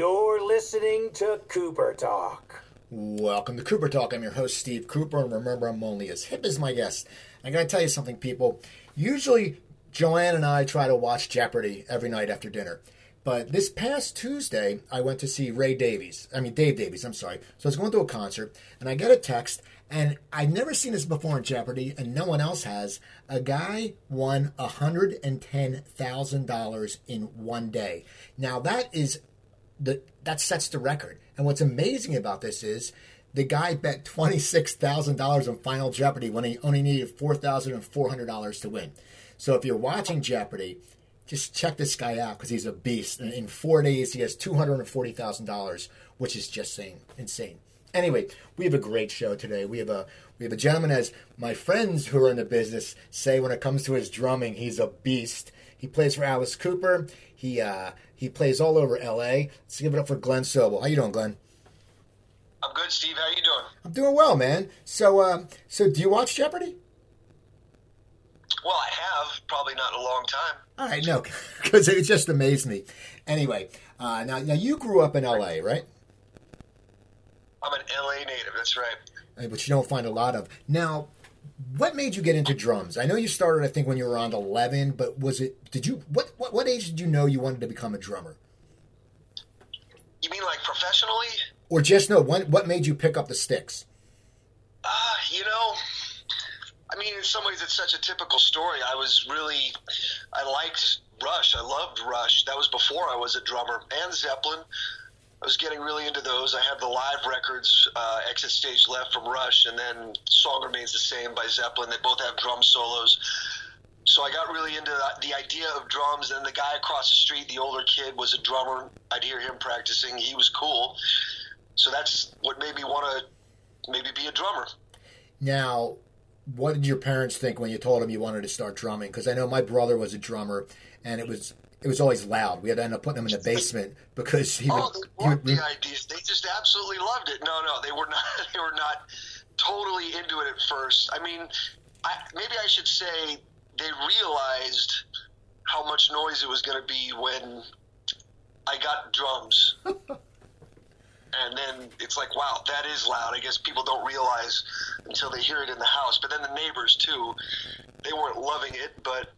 You're listening to Cooper Talk. Welcome to Cooper Talk. I'm your host, Steve Cooper, and remember, I'm only as hip as my guest. I gotta tell you something, people. Usually, Joanne and I try to watch Jeopardy every night after dinner. But this past Tuesday, I went to see Ray Davies. I mean, Dave Davies, I'm sorry. So I was going to a concert, and I get a text, and I've never seen this before in Jeopardy, and no one else has. A guy won $110,000 in one day. Now, that is the that sets the record. And what's amazing about this is the guy bet twenty six thousand dollars on Final Jeopardy when he only needed four thousand and four hundred dollars to win. So if you're watching Jeopardy, just check this guy out because he's a beast. And in four days, he has two hundred and forty thousand dollars, which is just insane. Insane. Anyway, we have a great show today. We have a we have a gentleman, as my friends who are in the business say, when it comes to his drumming, he's a beast. He plays for Alice Cooper. He uh, he plays all over L.A. Let's give it up for Glenn Sobel. How you doing, Glenn? I'm good, Steve. How you doing? I'm doing well, man. So, uh, so do you watch Jeopardy? Well, I have. Probably not in a long time. All right, no, because it just amazed me. Anyway, uh, now now you grew up in L.A., right? I'm an LA native. That's right. Which you don't find a lot of. Now, what made you get into drums? I know you started, I think, when you were around 11, but was it? Did you? What what, what age did you know you wanted to become a drummer? You mean like professionally? Or just no? What what made you pick up the sticks? Uh, you know, I mean, in some ways, it's such a typical story. I was really, I liked Rush. I loved Rush. That was before I was a drummer. And Zeppelin. I was getting really into those. I have the live records, uh, Exit Stage Left from Rush, and then Song Remains the Same by Zeppelin. They both have drum solos. So I got really into the idea of drums. And the guy across the street, the older kid, was a drummer. I'd hear him practicing. He was cool. So that's what made me want to maybe be a drummer. Now, what did your parents think when you told them you wanted to start drumming? Because I know my brother was a drummer, and it was it was always loud. We had to end up putting him in the basement because he Oh, would. they he loved would the ideas. They just absolutely loved it. No, no, they were not. They were not totally into it at first. I mean, I, maybe I should say they realized how much noise it was going to be when I got drums. and then it's like, wow, that is loud. I guess people don't realize until they hear it in the house. But then the neighbors too, they weren't loving it, but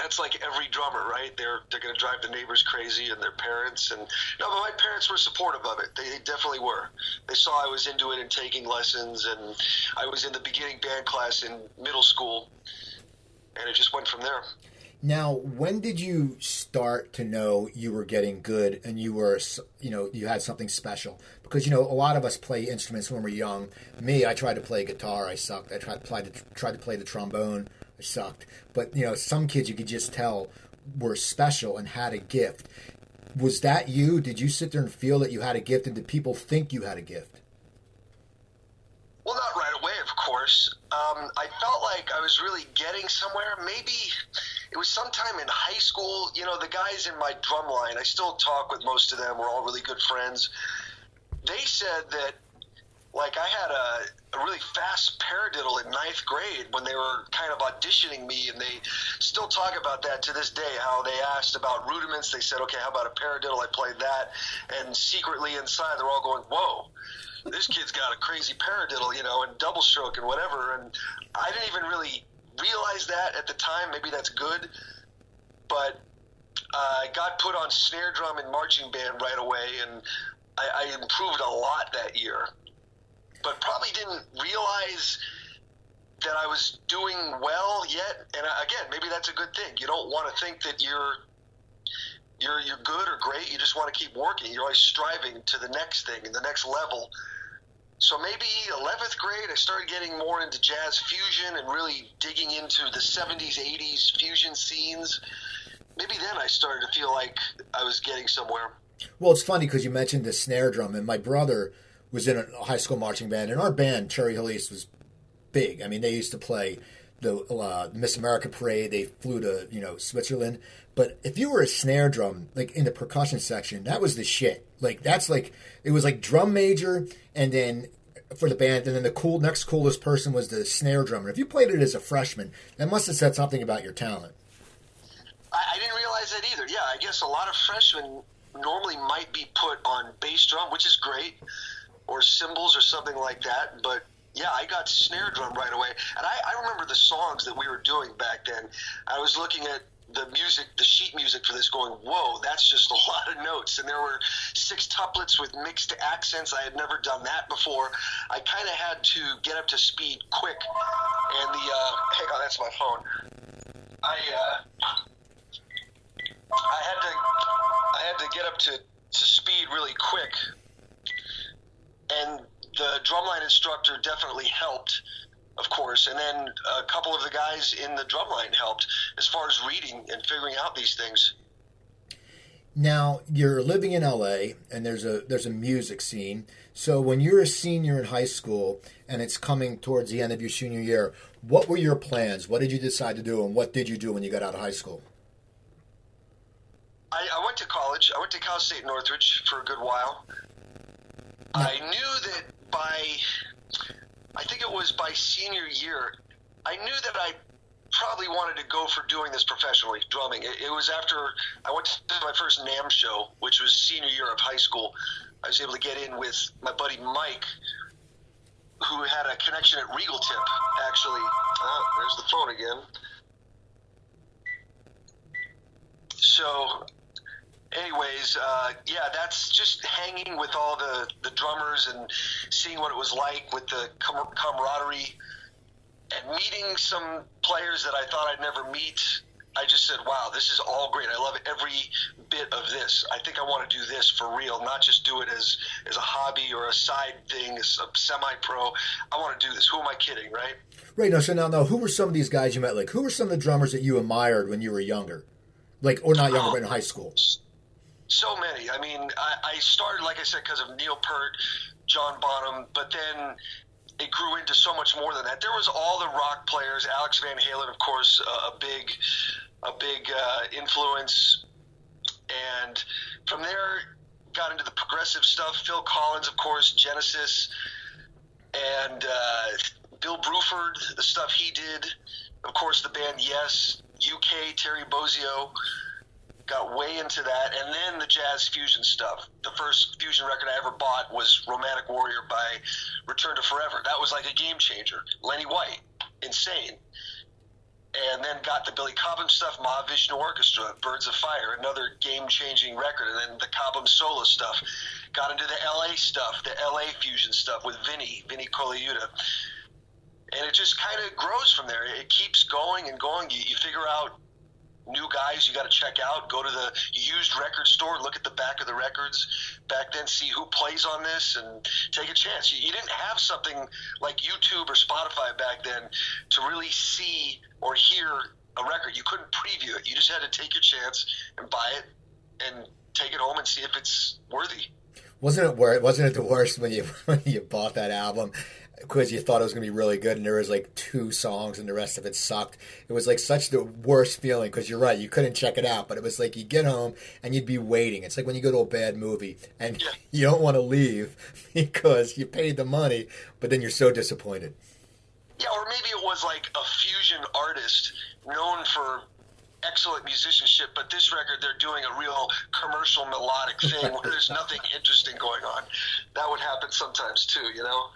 that's like every drummer, right? They're they're going to drive the neighbors crazy and their parents. And no, but my parents were supportive of it. They, they definitely were. They saw I was into it and taking lessons, and I was in the beginning band class in middle school, and it just went from there. Now, when did you start to know you were getting good and you were, you know, you had something special? Because you know, a lot of us play instruments when we're young. Me, I tried to play guitar, I sucked. I tried to play, tried to play the trombone, Sucked. But you know, some kids you could just tell were special and had a gift. Was that you? Did you sit there and feel that you had a gift, and did people think you had a gift? Well, not right away, of course. Um, I felt like I was really getting somewhere. Maybe it was sometime in high school. You know, the guys in my drum line, I still talk with most of them. We're all really good friends. They said that, like, I had a, a really fast paradiddle in ninth grade when they were kind of auditioning me, and they still talk about that to this day. How they asked about rudiments, they said, "Okay, how about a paradiddle?" I played that, and secretly inside, they're all going, "Whoa." this kid's got a crazy paradiddle, you know, and double stroke and whatever. And I didn't even really realize that at the time. Maybe that's good, but uh, I got put on snare drum and marching band right away, and I, I improved a lot that year. But probably didn't realize that I was doing well yet. And again, maybe that's a good thing. You don't want to think that you're you're you're good or great. You just want to keep working. You're always striving to the next thing and the next level. So maybe 11th grade, I started getting more into jazz fusion and really digging into the 70s, 80s fusion scenes. Maybe then I started to feel like I was getting somewhere. Well, it's funny because you mentioned the snare drum, and my brother was in a high school marching band, and our band, Cherry Hill East, was big. I mean, they used to play the uh, Miss America parade. They flew to you know Switzerland. But if you were a snare drum, like in the percussion section, that was the shit. Like that's like it was like drum major, and then for the band, and then the cool next coolest person was the snare drummer. If you played it as a freshman, that must have said something about your talent. I, I didn't realize that either. Yeah, I guess a lot of freshmen normally might be put on bass drum, which is great, or cymbals or something like that. But yeah, I got snare drum right away. And I, I remember the songs that we were doing back then. I was looking at the music, the sheet music for this, going, "Whoa, that's just a lot of notes." And there were six tuplets with mixed accents. I had never done that before. I kind of had to get up to speed quick. And the uh, hang on, that's my phone. I uh, I had to I had to get up to, to speed really quick. And the drumline instructor definitely helped of course, and then a couple of the guys in the drumline helped as far as reading and figuring out these things. Now you're living in LA, and there's a there's a music scene. So when you're a senior in high school and it's coming towards the end of your senior year, what were your plans? What did you decide to do, and what did you do when you got out of high school? I, I went to college. I went to Cal State Northridge for a good while. Uh-huh. I knew that by I think it was by senior year, I knew that I probably wanted to go for doing this professionally, drumming. It, it, was after I went to my first NAMM show, which was senior year of high school. I was able to get in with my buddy Mike, who had a connection at Regal Tip, actually. Oh, there's the phone again. So anyways, uh, yeah, that's just hanging with all the, the drummers and seeing what it was like with the com- camaraderie and meeting some players that I thought I'd never meet. I just said, wow, this is all great. I love every bit of this. I think I want to do this for real, not just do it as, as a hobby or a side thing, as a semi pro. I want to do this. Who am I kidding, right? Right. Now, so now, now, who were some of these guys you met? Like, who were some of the drummers that you admired when you were younger? Like, or not younger, oh, but in high school? So many. I mean, I, I started, like I said, because of Neil Peart, John Bonham, but then it grew into so much more than that. There was all the rock players. Alex Van Halen, of course, uh, a big, a big uh, influence, and from there got into the progressive stuff. Phil Collins, of course, Genesis, and uh, Bill Bruford, the stuff he did. Of course, the band Yes, UK, Terry Bozzio got way into that, and then the jazz fusion stuff. The first fusion record I ever bought was Romantic Warrior by Return to Forever. That was like a game changer. Lenny White, insane. And then got the Billy Cobham stuff, Mahavishnu Orchestra, Birds of Fire, another game changing record. And then the Cobham solo stuff. Got into the LA stuff, the LA fusion stuff with Vinny, Vinny Colaiuta. And it just kind of grows from there. It keeps going and going. You, you figure out new guys you got to check out. Go to the used record store, look at the back of the records back then, see who plays on this, and take a chance. You, you didn't have something like YouTube or Spotify back then to really see or hear a record. You couldn't preview it. You just had to take your chance and buy it and take it home and see if it's worthy. Wasn't it worth? Wasn't it the worst when you when you bought that album because you thought it was going to be really good and there was like two songs and the rest of it sucked. It was like such the worst feeling because you're right, you couldn't check it out, but it was like you get home and you'd be waiting. It's like when you go to a bad movie and you don't want to leave because you paid the money, but then you're so disappointed. Yeah, or maybe it was like a fusion artist known for excellent musicianship, but this record they're doing a real commercial melodic thing where there's nothing interesting going on. That would happen sometimes too, you know?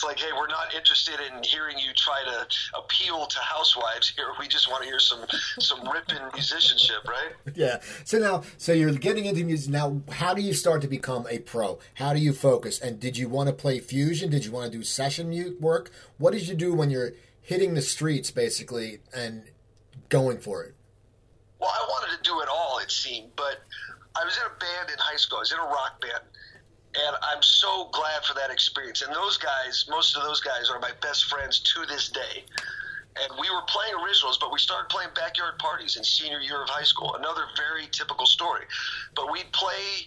It's like, hey, we're not interested in hearing you try to appeal to housewives here. We just want to hear some some ripping musicianship, right? Yeah. So now, so you're getting into music now. How do you start to become a pro? How do you focus? And did you want to play fusion? Did you want to do session work? What did you do when you're hitting the streets, basically, and going for it? Well, I wanted to do it all, it seemed, but I was in a band in high school. I was in a rock band and I'm so glad for that experience. And those guys, most of those guys, are my best friends to this day. And we were playing originals, but we started playing backyard parties in senior year of high school. Another very typical story. But we'd play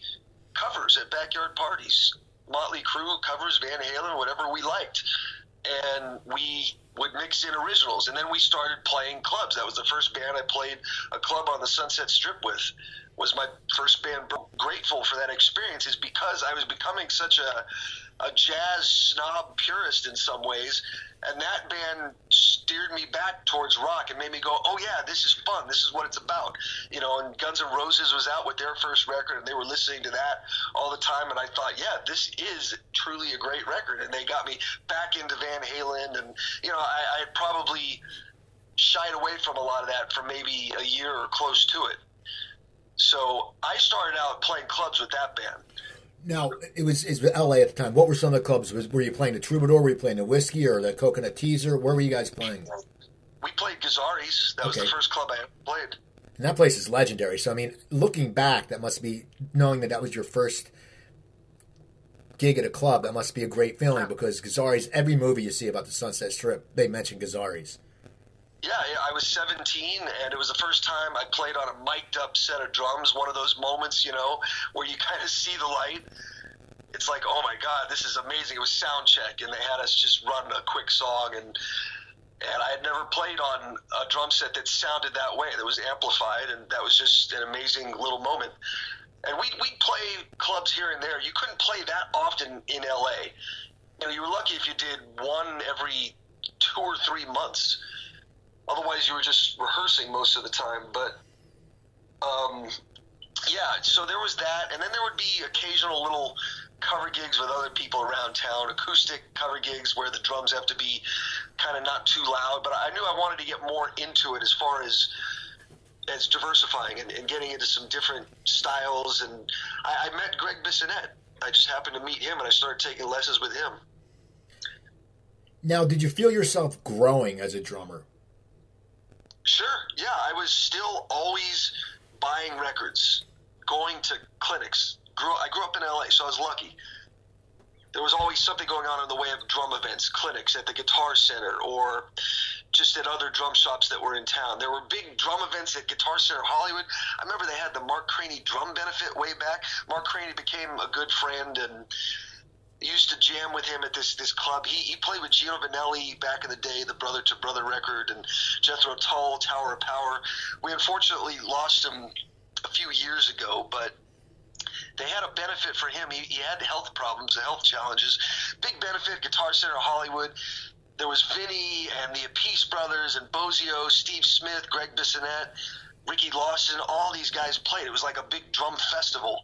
covers at backyard parties. Motley Crue covers, Van Halen, whatever we liked. And we would mix in originals. And then we started playing clubs. That was the first band I played a club on the Sunset Strip with was my first band. Grateful for that experience is because I was becoming such a a jazz snob purist in some ways, and that band steered me back towards rock and made me go, "Oh yeah, this is fun. This is what it's about." You know, and Guns N' Roses was out with their first record, and they were listening to that all the time, and I thought, "Yeah, this is truly a great record." And they got me back into Van Halen, and you know, I, I probably shied away from a lot of that for maybe a year or close to it. So I started out playing clubs with that band. Now it was it was L.A. at the time. What were some of the clubs? Was were you playing the Troubadour? Were you playing the Whisky or the Coconut Teaser? Where were you guys playing? We played Gazzarri's. That was okay. the first club I ever played. And that place is legendary. So I mean, looking back, that must be knowing that that was your first gig at a club. That must be a great feeling because Gazzarri's. Every movie you see about the Sunset Strip, they mention Gazzarri's. Yeah, I was 17, and it was the first time I played on a mic'd up set of drums. One of those moments, you know, where you kind of see the light. It's like, oh my god, this is amazing. It was sound check, and they had us just run a quick song, and and I had never played on a drum set that sounded that way. That was amplified, and that was just an amazing little moment. And we we play clubs here and there. You couldn't play that often in LA. You know, you were lucky if you did one every two or three months Otherwise, you were just rehearsing most of the time. But um, yeah, so there was that, and then there would be occasional little cover gigs with other people around town, acoustic cover gigs where the drums have to be kind of not too loud. But I knew I wanted to get more into it as far as as diversifying and, and getting into some different styles. And I, I met Greg Bissonette. I just happened to meet him, and I started taking lessons with him. Now, did you feel yourself growing as a drummer? Sure. Yeah, I was still always buying records, going to clinics. Grew, I grew up in LA, so I was lucky. There was always something going on in the way of drum events, clinics at the Guitar Center, or just at other drum shops that were in town. There were big drum events at Guitar Center Hollywood. I remember they had the Mark Craney drum benefit way back. Mark Craney became a good friend and used to jam with him at this this club. He he played with Gino Vannelli back in the day, the Brother to Brother record, and Jethro Tull, Tower of Power. We unfortunately lost him a few years ago, but they had a benefit for him. He, he had health problems, health challenges. Big benefit, Guitar Center Hollywood. There was Vinny and the Appice brothers and Bozzio, Steve Smith, Greg Bissonette, Ricky Lawson. All these guys played. It was like a big drum festival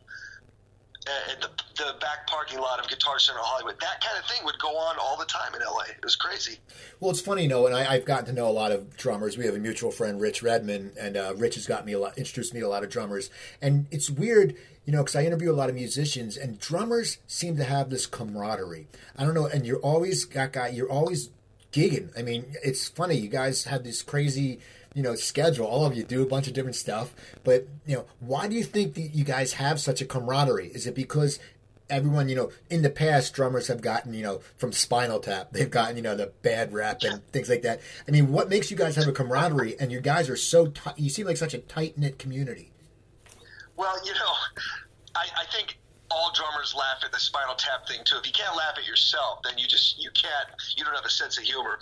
at the, the back parking lot of Guitar Center Hollywood. That kind of thing would go on all the time in LA. It was crazy. Well, it's funny, you know, and I, have gotten to know a lot of drummers. We have a mutual friend, Rich Redmond, and uh, Rich has got me a lot, introduced me to a lot of drummers. And it's weird, you know, because I interview a lot of musicians, and drummers seem to have this camaraderie. I don't know, and you're always got guy, you're always gigging. I mean, it's funny. You guys have this crazy you know schedule. All of you do a bunch of different stuff, but you know why do you think that you guys have such a camaraderie? Is it because everyone, you know, in the past, drummers have gotten, you know, from Spinal Tap, they've gotten, you know, the bad rap and things like that. I mean, what makes you guys have a camaraderie? And you guys are so, t- you seem like such a tight knit community. Well, you know, I, I, think all drummers laugh at the Spinal Tap thing too. If you can't laugh at yourself, then you just you can't, you don't have a sense of humor.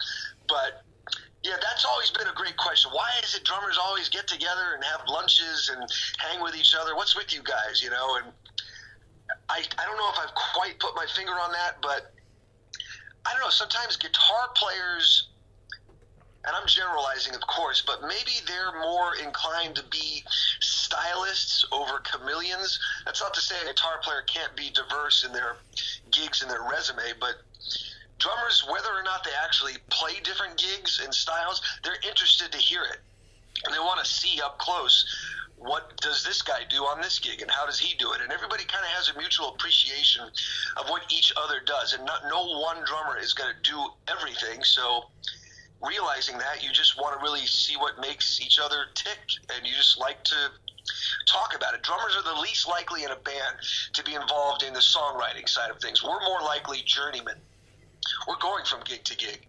But yeah, that's always been a great question. Why is it drummers always get together and have lunches and hang with each other? What's with you guys, you know? And I, I don't know if I've quite put my finger on that, but I don't know. Sometimes guitar players, and I'm generalizing, of course, but maybe they're more inclined to be stylists over chameleons. That's not to say a guitar player can't be diverse in their gigs and their resume, but drummers, whether or not they actually play different gigs and styles, they're interested to hear it. And they want to see up close what does this guy do on this gig and how does he do it? And everybody kind of has a mutual appreciation of what each other does and not no one drummer is going to do everything. So realizing that you just want to really see what makes each other tick and you just like to talk about it. Drummers are the least likely in a band to be involved in the songwriting side of things. We're more likely journeymen we're going from gig to gig.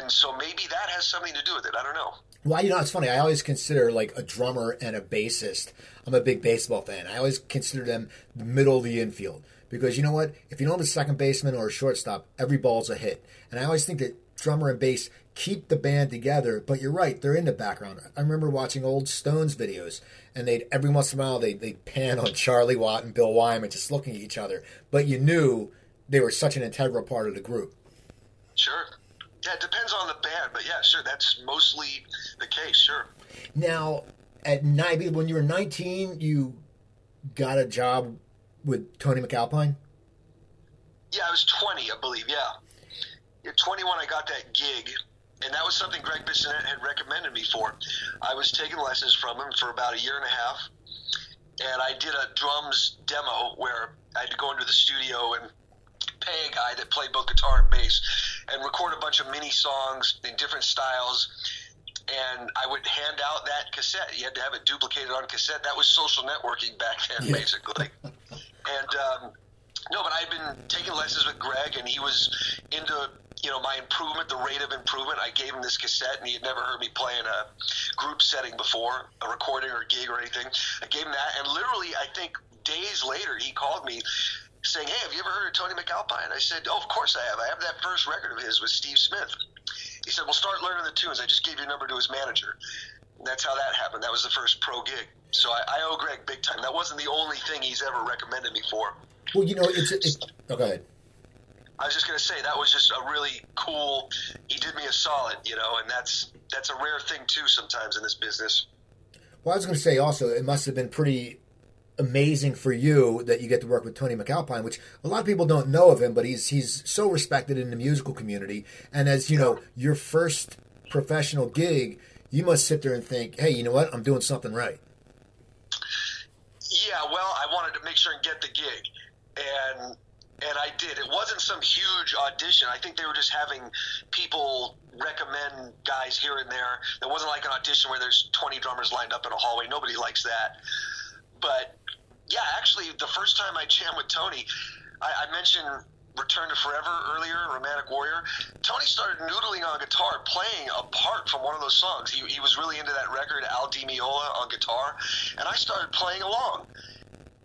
And so maybe that has something to do with it. I don't know. Well, you know, it's funny. I always consider like a drummer and a bassist. I'm a big baseball fan. I always consider them the middle of the infield because you know what? If you don't have a second baseman or a shortstop, every ball's a hit. And I always think that drummer and bass keep the band together. But you're right, they're in the background. I remember watching old Stones videos, and they'd every once in a while they they pan on Charlie Watt and Bill Wyman just looking at each other. But you knew they were such an integral part of the group. Sure. Yeah, it depends on the band, but yeah, sure, that's mostly the case. Sure. Now, at nine, when you were 19, you got a job with Tony MacAlpine. Yeah, I was 20, I believe. Yeah, at 21, I got that gig, and that was something Greg Bissonette had recommended me for. I was taking lessons from him for about a year and a half, and I did a drums demo where I had to go into the studio and pay a guy that played both guitar and bass and record a bunch of mini songs in different styles. And I would hand out that cassette. You had to have it duplicated on cassette. That was social networking back then, basically. and um, no, but I'd been taking lessons with Greg, and he was into you know my improvement, the rate of improvement. I gave him this cassette, and he had never heard me play in a group setting before, a recording or a gig or anything. I gave him that, and literally, I think days later, he called me saying, "Hey, have you ever heard of Tony MacAlpine? I said, "Oh, of course I have. I have that first record of his with Steve Smith." He said, "Well, start learning the tunes. I just gave your number to his manager." And that's how that happened. That was the first pro gig. So I, I owe Greg big time. That wasn't the only thing he's ever recommended me for. Well, you know, it's. it's oh, go ahead. I was just going to say that was just a really cool. He did me a solid, you know, and that's that's a rare thing too sometimes in this business. Well, I was going to say also, it must have been pretty amazing for you that you get to work with Tony MacAlpine, which a lot of people don't know of him, but he's he's so respected in the musical community. And as you know, your first professional gig, you must sit there and think, "Hey, you know what? I'm doing something right." Yeah, well, I wanted to make sure and get the gig, and and I did. It wasn't some huge audition. I think they were just having people recommend guys here and there. It wasn't like an audition where there's 20 drummers lined up in a hallway. Nobody likes that. But yeah, actually, the first time I jammed with Tony, I, I mentioned Return to Forever earlier, Romantic Warrior. Tony started noodling on guitar, playing a part from one of those songs. He, he was really into that record, Al Di Meola, on guitar, and I started playing along.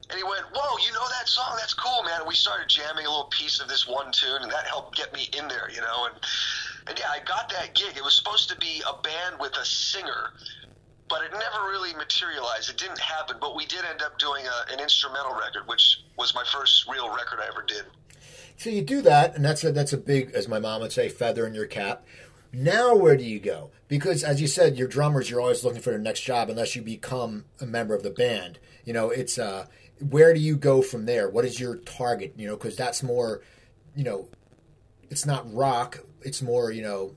And he went, "Whoa, you know that song? That's cool, man!" And we started jamming a little piece of this one tune, and that helped get me in there, you know. And and yeah, I got that gig. It was supposed to be a band with a singer, but it never really materialized. It didn't happen. But we did end up doing a, an instrumental record, which was my first real record I ever did. So you do that, and that's a that's a big, as my mom would say, feather in your cap. Now where do you go? Because as you said, your drummers, you're always looking for their next job unless you become a member of the band. You know, it's uh, where do you go from there? What is your target? You know, because that's more, you know, it's not rock. It's more, you know,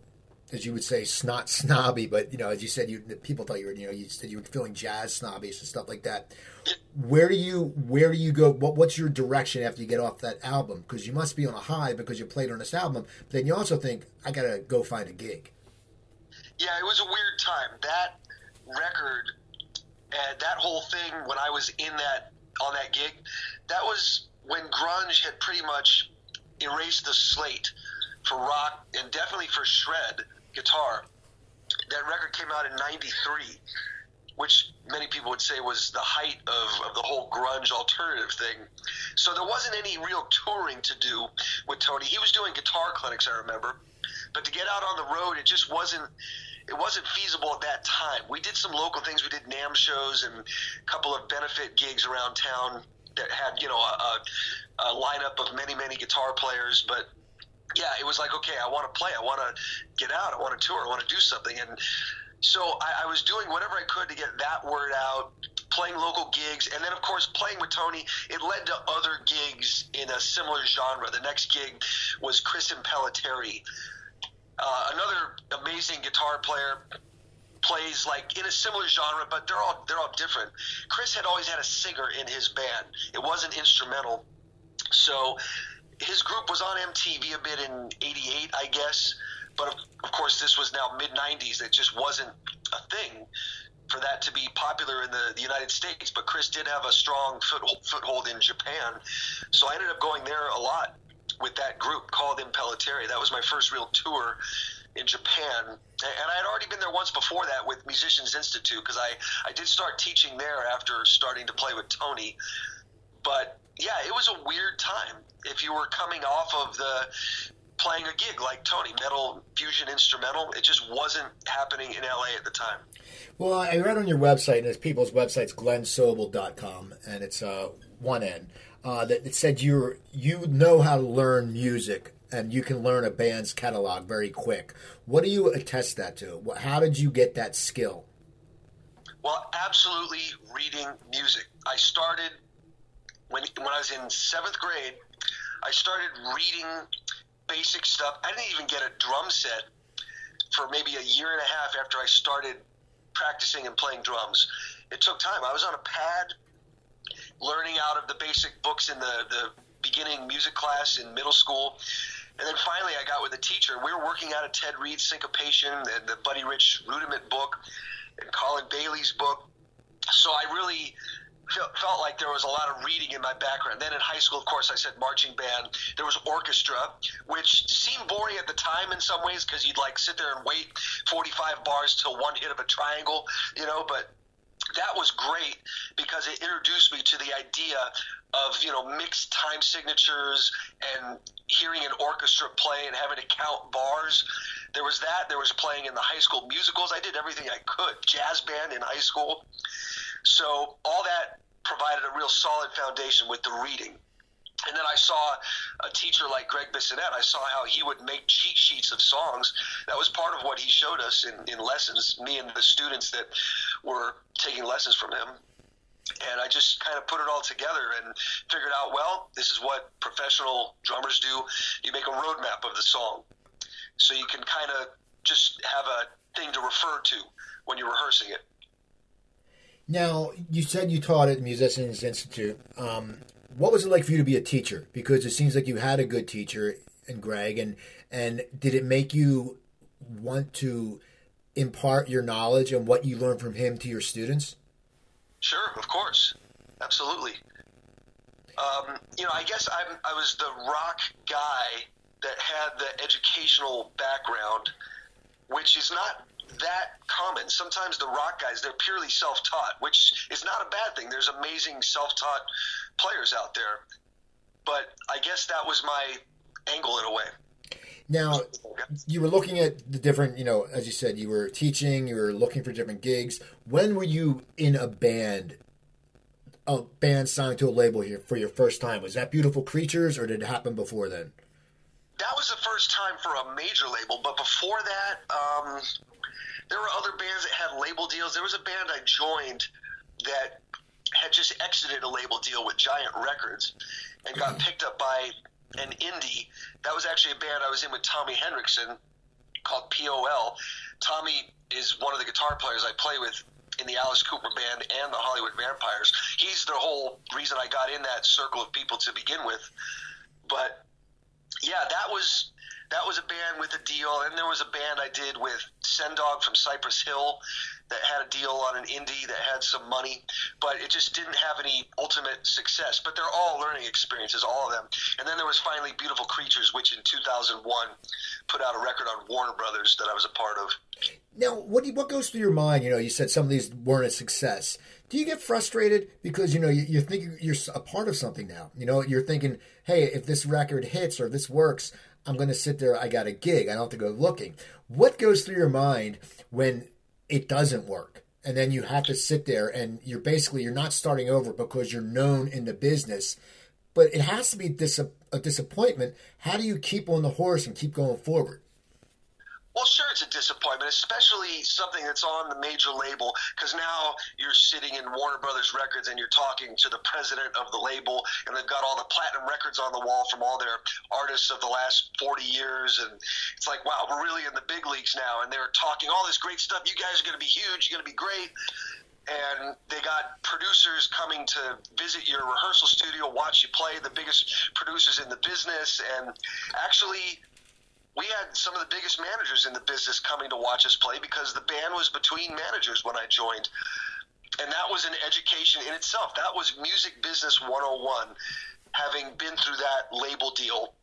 as you would say, snot snobby. But you know, as you said, you people thought you were, you know, you said you were feeling jazz snobbish and stuff like that. Where do you where do you go? What, what's your direction after you get off that album? Because you must be on a high because you played on this album. But then you also think, I gotta go find a gig. Yeah, it was a weird time. That record, and that whole thing when I was in that on that gig, that was when grunge had pretty much erased the slate for rock and definitely for shred guitar. That record came out in 93, which many people would say was the height of, of the whole grunge alternative thing. So there wasn't any real touring to do with Tony. He was doing guitar clinics, I remember. But to get out on the road, it just wasn't it wasn't feasible at that time. We did some local things. We did NAMM shows and a couple of benefit gigs around town that had you know a, a lineup of many many guitar players. But yeah, it was like okay, I want to play. I want to get out. I want to tour. I want to do something. And so I, I was doing whatever I could to get that word out playing local gigs, and then of course playing with Tony, it led to other gigs in a similar genre. The next gig was Chris Impellitteri, uh, another amazing guitar player plays like in a similar genre, but they're all they're all different. Chris had always had a singer in his band. It wasn't instrumental, so his group was on MTV a bit in '88, I guess. But of, of course, this was now mid '90s. It just wasn't a thing for that to be popular in the, the United States. But Chris did have a strong foothold, foothold in Japan, so I ended up going there a lot with that group called Impellitteri. That was my first real tour in Japan, and I had already been there once before that with Musicians Institute because I I did start teaching there after starting to play with Tony. But yeah, it was a weird time. If you were coming off of the playing a gig like Tony, metal fusion instrumental. It just wasn't happening in LA at the time. Well, I read on your website, and it's people's website's glennsobel.com, and it's uh, one N, uh, that it said you you know how to learn music and you can learn a band's catalog very quick. What do you attest that to? How did you get that skill? Well, absolutely reading music. I started when when I was in seventh grade. I started reading basic stuff. I didn't even get a drum set for maybe a year and a half after I started practicing and playing drums. It took time. I was on a pad learning out of the basic books in the, the beginning music class in middle school. And then finally, I got with a teacher. We were working out of Ted Reed's Syncopation and the Buddy Rich Rudiment book and Colin Bailey's book. So I really felt like there was a lot of reading in my background. Then in high school, of course, I said marching band. There was orchestra, which seemed boring at the time in some ways because you'd like sit there and wait 45 bars till one hit of a triangle, you know. But that was great because it introduced me to the idea of you know mixed time signatures and hearing an orchestra play and having to count bars. There was that. There was playing in the high school musicals. I did everything I could. Jazz band in high school. So all that provided a real solid foundation with the reading. And then I saw a teacher like Greg Bissonette. I saw how he would make cheat sheets of songs. That was part of what he showed us in, in lessons, me and the students that were taking lessons from him. And I just kind of put it all together and figured out, well, this is what professional drummers do. You make a roadmap of the song. So you can kind of just have a thing to refer to when you're rehearsing it. Now, you said you taught at the Musicians Institute. Um, what was it like for you to be a teacher? Because it seems like you had a good teacher in Greg, and and did it make you want to impart your knowledge and what you learned from him to your students? Sure, of course, absolutely. Um, you know, I guess I'm, I was the rock guy that had the educational background, which is not that common. Sometimes the rock guys, they're purely self taught, which is not a bad thing. There's amazing self taught players out there. But I guess that was my angle in a way. Now, you were looking at the different, you know, as you said, you were teaching, you were looking for different gigs. When were you in a band, a band signed to a label here for your first time? Was that Beautiful Creatures or did it happen before then? That was the first time for a major label, but before that, um, there were other bands that had label deals. There was a band I joined that had just exited a label deal with Giant Records and got mm-hmm. picked up by an indie. That was actually a band I was in with Tommy Henriksen called POL. Tommy is one of the guitar players I play with in the Alice Cooper band and the Hollywood Vampires. He's the whole reason I got in that circle of people to begin with. But yeah, that was that was a band with a deal, and there was a band I did with Sen Dog from Cypress Hill that had a deal on an indie that had some money, but it just didn't have any ultimate success. But they're all learning experiences, all of them. And then there was finally Beautiful Creatures, which in 2001 put out a record on Warner Brothers that I was a part of. Now, what you, what goes through your mind? You know, you said some of these weren't a success. Do you get frustrated because you know you, you're thinking you're a part of something now? You know, you're thinking, hey, if this record hits or this works, I'm going to sit there. I got a gig. I don't have to go looking. What goes through your mind when it doesn't work? And then you have to sit there and you're basically you're not starting over because you're known in the business, but it has to be dis- a disappointment. How do you keep on the horse and keep going forward? Well, sure, it's a disappointment, especially something that's on the major label, because now you're sitting in Warner Brothers Records and you're talking to the president of the label, and they've got all the platinum records on the wall from all their artists of the last 40 years. And it's like, wow, we're really in the big leagues now. And they're talking all this great stuff. You guys are going to be huge. You're going to be great and they got producers coming to visit your rehearsal studio, watch you play, the biggest producers in the business, and actually we had some of the biggest managers in the business coming to watch us play because the band was between managers when I joined. And that was an education in itself. That was music business 101, having been through that label deal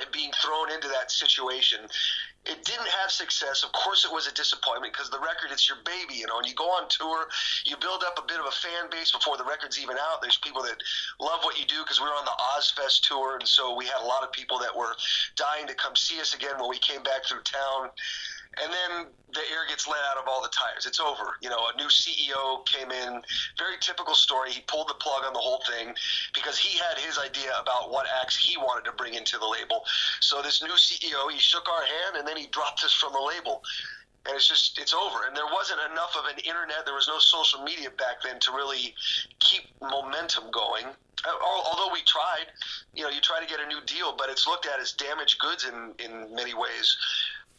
and being thrown into that situation. It didn't have success. Of course, it was a disappointment because the record, it's your baby, you know. And you go on tour, you build up a bit of a fan base before the record's even out. There's people that love what you do because we were on the Ozzfest tour, and so we had a lot of people that were dying to come see us again when we came back through town and then the air gets let out of all the tires. It's over. You know, a new CEO came in. Very typical story. He pulled the plug on the whole thing because he had his idea about what acts he wanted to bring into the label. So this new CEO, he shook our hand and then he dropped us from the label. And it's just it's over. And there wasn't enough of an internet. There was no social media back then to really keep momentum going. Although we tried, you know, you try to get a new deal, but it's looked at as damaged goods in in many ways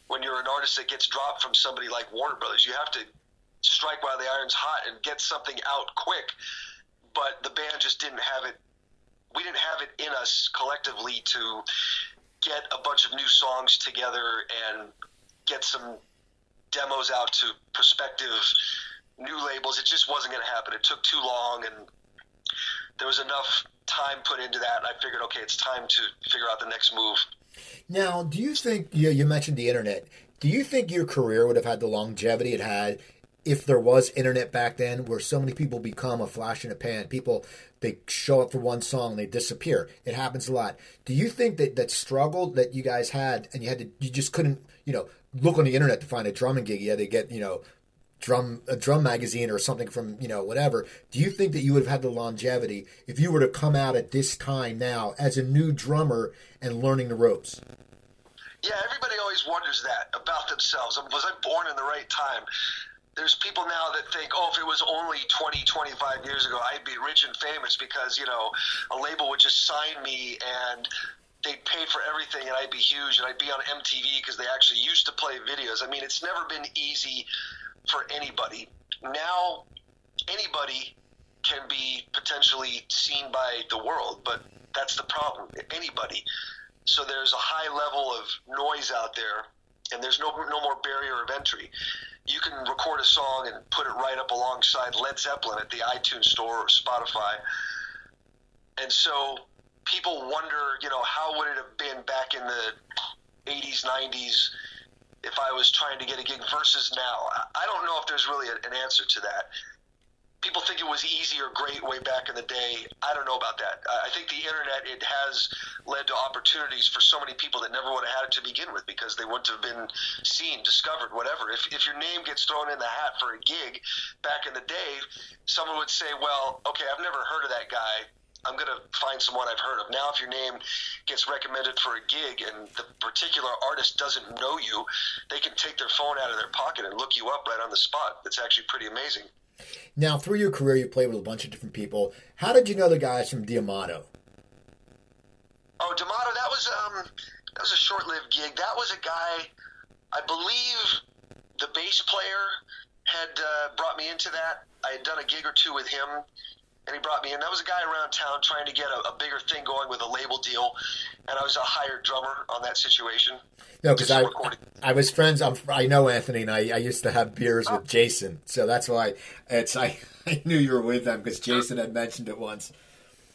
when you're an artist that gets dropped from somebody like Warner Brothers. You have to strike while the iron's hot and get something out quick. But the band just didn't have it. We didn't have it in us collectively to get a bunch of new songs together and get some demos out to prospective new labels. It just wasn't going to happen. It took too long, and there was enough time put into that. And I figured, okay, it's time to figure out the next move. Now, do you think you, you mentioned the internet? Do you think your career would have had the longevity it had if there was internet back then, where so many people become a flash in a pan? People they show up for one song, they disappear. It happens a lot. Do you think that that struggle that you guys had, and you had to, you just couldn't, you know, look on the internet to find a drumming gig. You had to get, you know, drum a drum magazine or something from you know whatever do you think that you would have had the longevity if you were to come out at this time now as a new drummer and learning the ropes? Yeah everybody always wonders that about themselves. Um, was i born in the right time? There's people now that think, oh, if it was only 20, 25 years ago, I'd be rich and famous because, you know, a label would just sign me and they'd pay for everything and I'd be huge and I'd be on MTV because they actually used to play videos. I mean, it's never been easy for anybody. Now, anybody can be potentially seen by the world, but that's the problem. Anybody. So there's a high level of noise out there, and there's no no more barrier of entry. You can record a song and put it right up alongside Led Zeppelin at the iTunes store or Spotify, and so people wonder, you know, how would it have been back in the 80s, 90s? If I was trying to get a gig versus now. I don't know if there's really an answer to that. People think it was easy or great way back in the day. I don't know about that. I think the internet it has led to opportunities for so many people that never would have had it to begin with because they wouldn't have been seen, discovered, whatever. If if your name gets thrown in the hat for a gig back in the day, someone would say, "Well, okay, I've never heard of that guy." I'm going to find someone I've heard of. Now, if your name gets recommended for a gig and the particular artist doesn't know you, they can take their phone out of their pocket and look you up right on the spot. It's actually pretty amazing. Now, through your career, you played with a bunch of different people. How did you know the guys from D'Amato? Oh, D'Amato, that was um, that was a short-lived gig. That was a guy, I believe, the bass player had uh, brought me into that. I had done a gig or two with him and he brought me in. That was a guy around town trying to get a, a, bigger thing going with a label deal, and I was a hired drummer on that situation. No, because I I was friends. I'm, i know Anthony, and I, I used to have beers oh. with Jason, so that's why it's I, I knew you were with them because Jason had mentioned it once.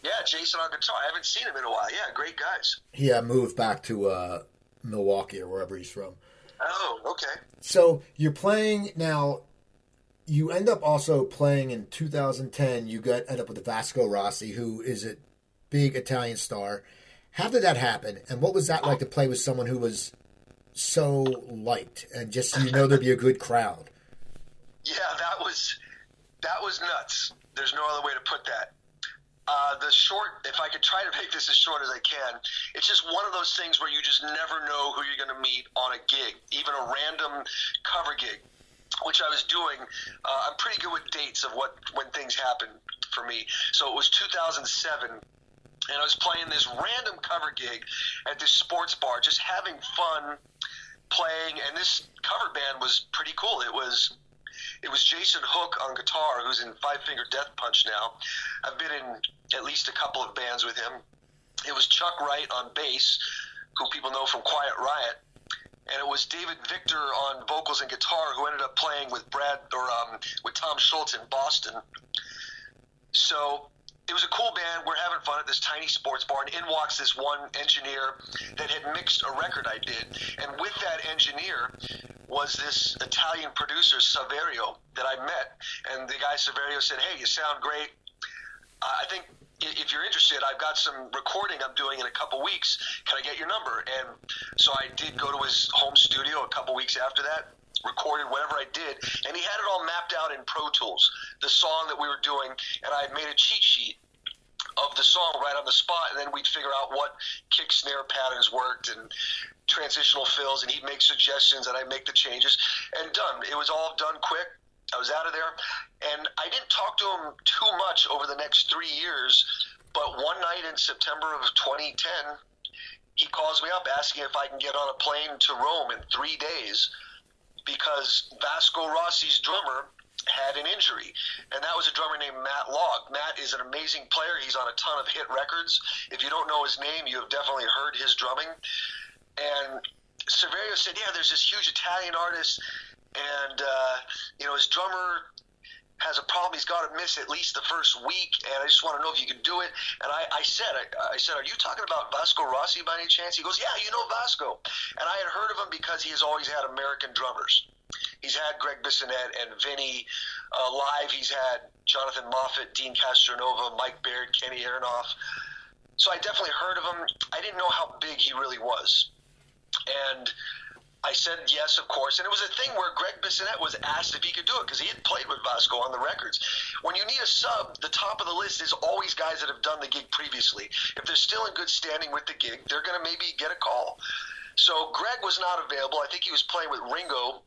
Yeah, Jason on guitar. I haven't seen him in a while. Yeah, great guys. He uh, moved back to uh, Milwaukee or wherever he's from. Oh, okay. So you're playing now you end up also playing in 2010. You got end up with Vasco Rossi, who is a big Italian star. How did that happen, and what was that like to play with someone who was so liked and just you know there'd be a good crowd? Yeah, that was that was nuts. There's no other way to put that. Uh, the short, if I could try to make this as short as I can, it's just one of those things where you just never know who you're going to meet on a gig, even a random cover gig which I was doing. Uh, I'm pretty good with dates of what when things happen for me. So it was 2007 and I was playing this random cover gig at this sports bar, just having fun playing. And this cover band was pretty cool. It was it was Jason Hook on guitar, who's in Five Finger Death Punch now. I've been in at least a couple of bands with him. It was Chuck Wright on bass, who people know from Quiet Riot and it was David Victor on vocals and guitar who ended up playing with Brad or um, with Tom Scholz in Boston. So it was a cool band. We're having fun at this tiny sports bar, and in walks this one engineer that had mixed a record I did. And with that engineer was this Italian producer, Saverio, that I met. And the guy, Saverio, said, Hey, you sound great. I think if you're interested, I've got some recording I'm doing in a couple weeks. Can I get your number? And so I did go to his home studio a couple weeks after that, recorded whatever I did, and he had it all mapped out in Pro Tools, the song that we were doing, and I had made a cheat sheet of the song right on the spot, and then we'd figure out what kick snare patterns worked and transitional fills, and he'd make suggestions, and I'd make the changes, and done. It was all done quick. I was out of there, and I didn't talk to him too much over the next three years. But one night in September of 2010, he calls me up asking if I can get on a plane to Rome in three days because Vasco Rossi's drummer had an injury, and that was a drummer named Matt Laug. Matt is an amazing player. He's on a ton of hit records. If you don't know his name, you have definitely heard his drumming. And Saverio said, "Yeah, there's this huge Italian artist, and uh, you know his drummer." Has a problem. He's got to miss at least the first week, and I just want to know if you can do it. And I, I said, I, I said, are you talking about Vasco Rossi by any chance? He goes, Yeah, you know Vasco. And I had heard of him because he has always had American drummers. He's had Greg Bissonette and Vinny uh, live. He's had Jonathan Moffett, Dean Castronova, Mike Baird, Kenny Aronoff. So I definitely heard of him. I didn't know how big he really was. And I said yes, of course. And it was a thing where Greg Bissonette was asked if he could do it because he had played with Vasco on the records. When you need a sub, the top of the list is always guys that have done the gig previously. If they're still in good standing with the gig, they're going to maybe get a call. So Greg was not available. I think he was playing with Ringo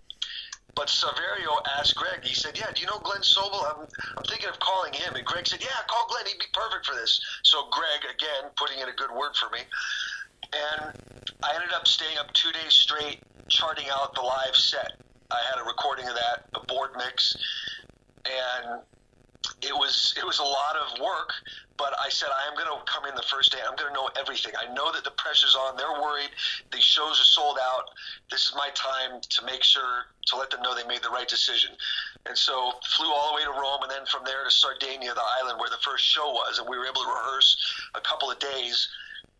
but Saverio asked Greg, he said, Yeah, do you know Glenn Sobel? I'm, I'm thinking of calling him. And Greg said, Yeah, call Glenn. He'd be perfect for this. So Greg, again, putting in a good word for me. And I ended up staying up two days straight, charting out the live set. I had a recording of that, a board mix, and it was it was a lot of work, but I said I am going to come in the first day. I'm going to know everything. I know that the pressure's on. They're worried. These shows are sold out. This is my time to make sure to let them know they made the right decision. And so flew all the way to Rome, and then from there to Sardinia, the island where the first show was, and we were able to rehearse a couple of days.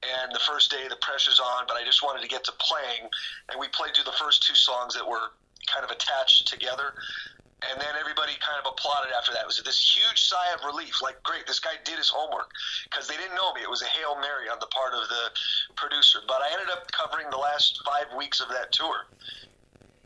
And the first day, the pressure's on, but I just wanted to get to playing, and we played through the first two songs that were kind of attached together and then everybody kind of applauded after that. It was this huge sigh of relief, like, great, this guy did his homework because they didn't know me. It was a hail mary on the part of the producer. But I ended up covering the last five weeks of that tour.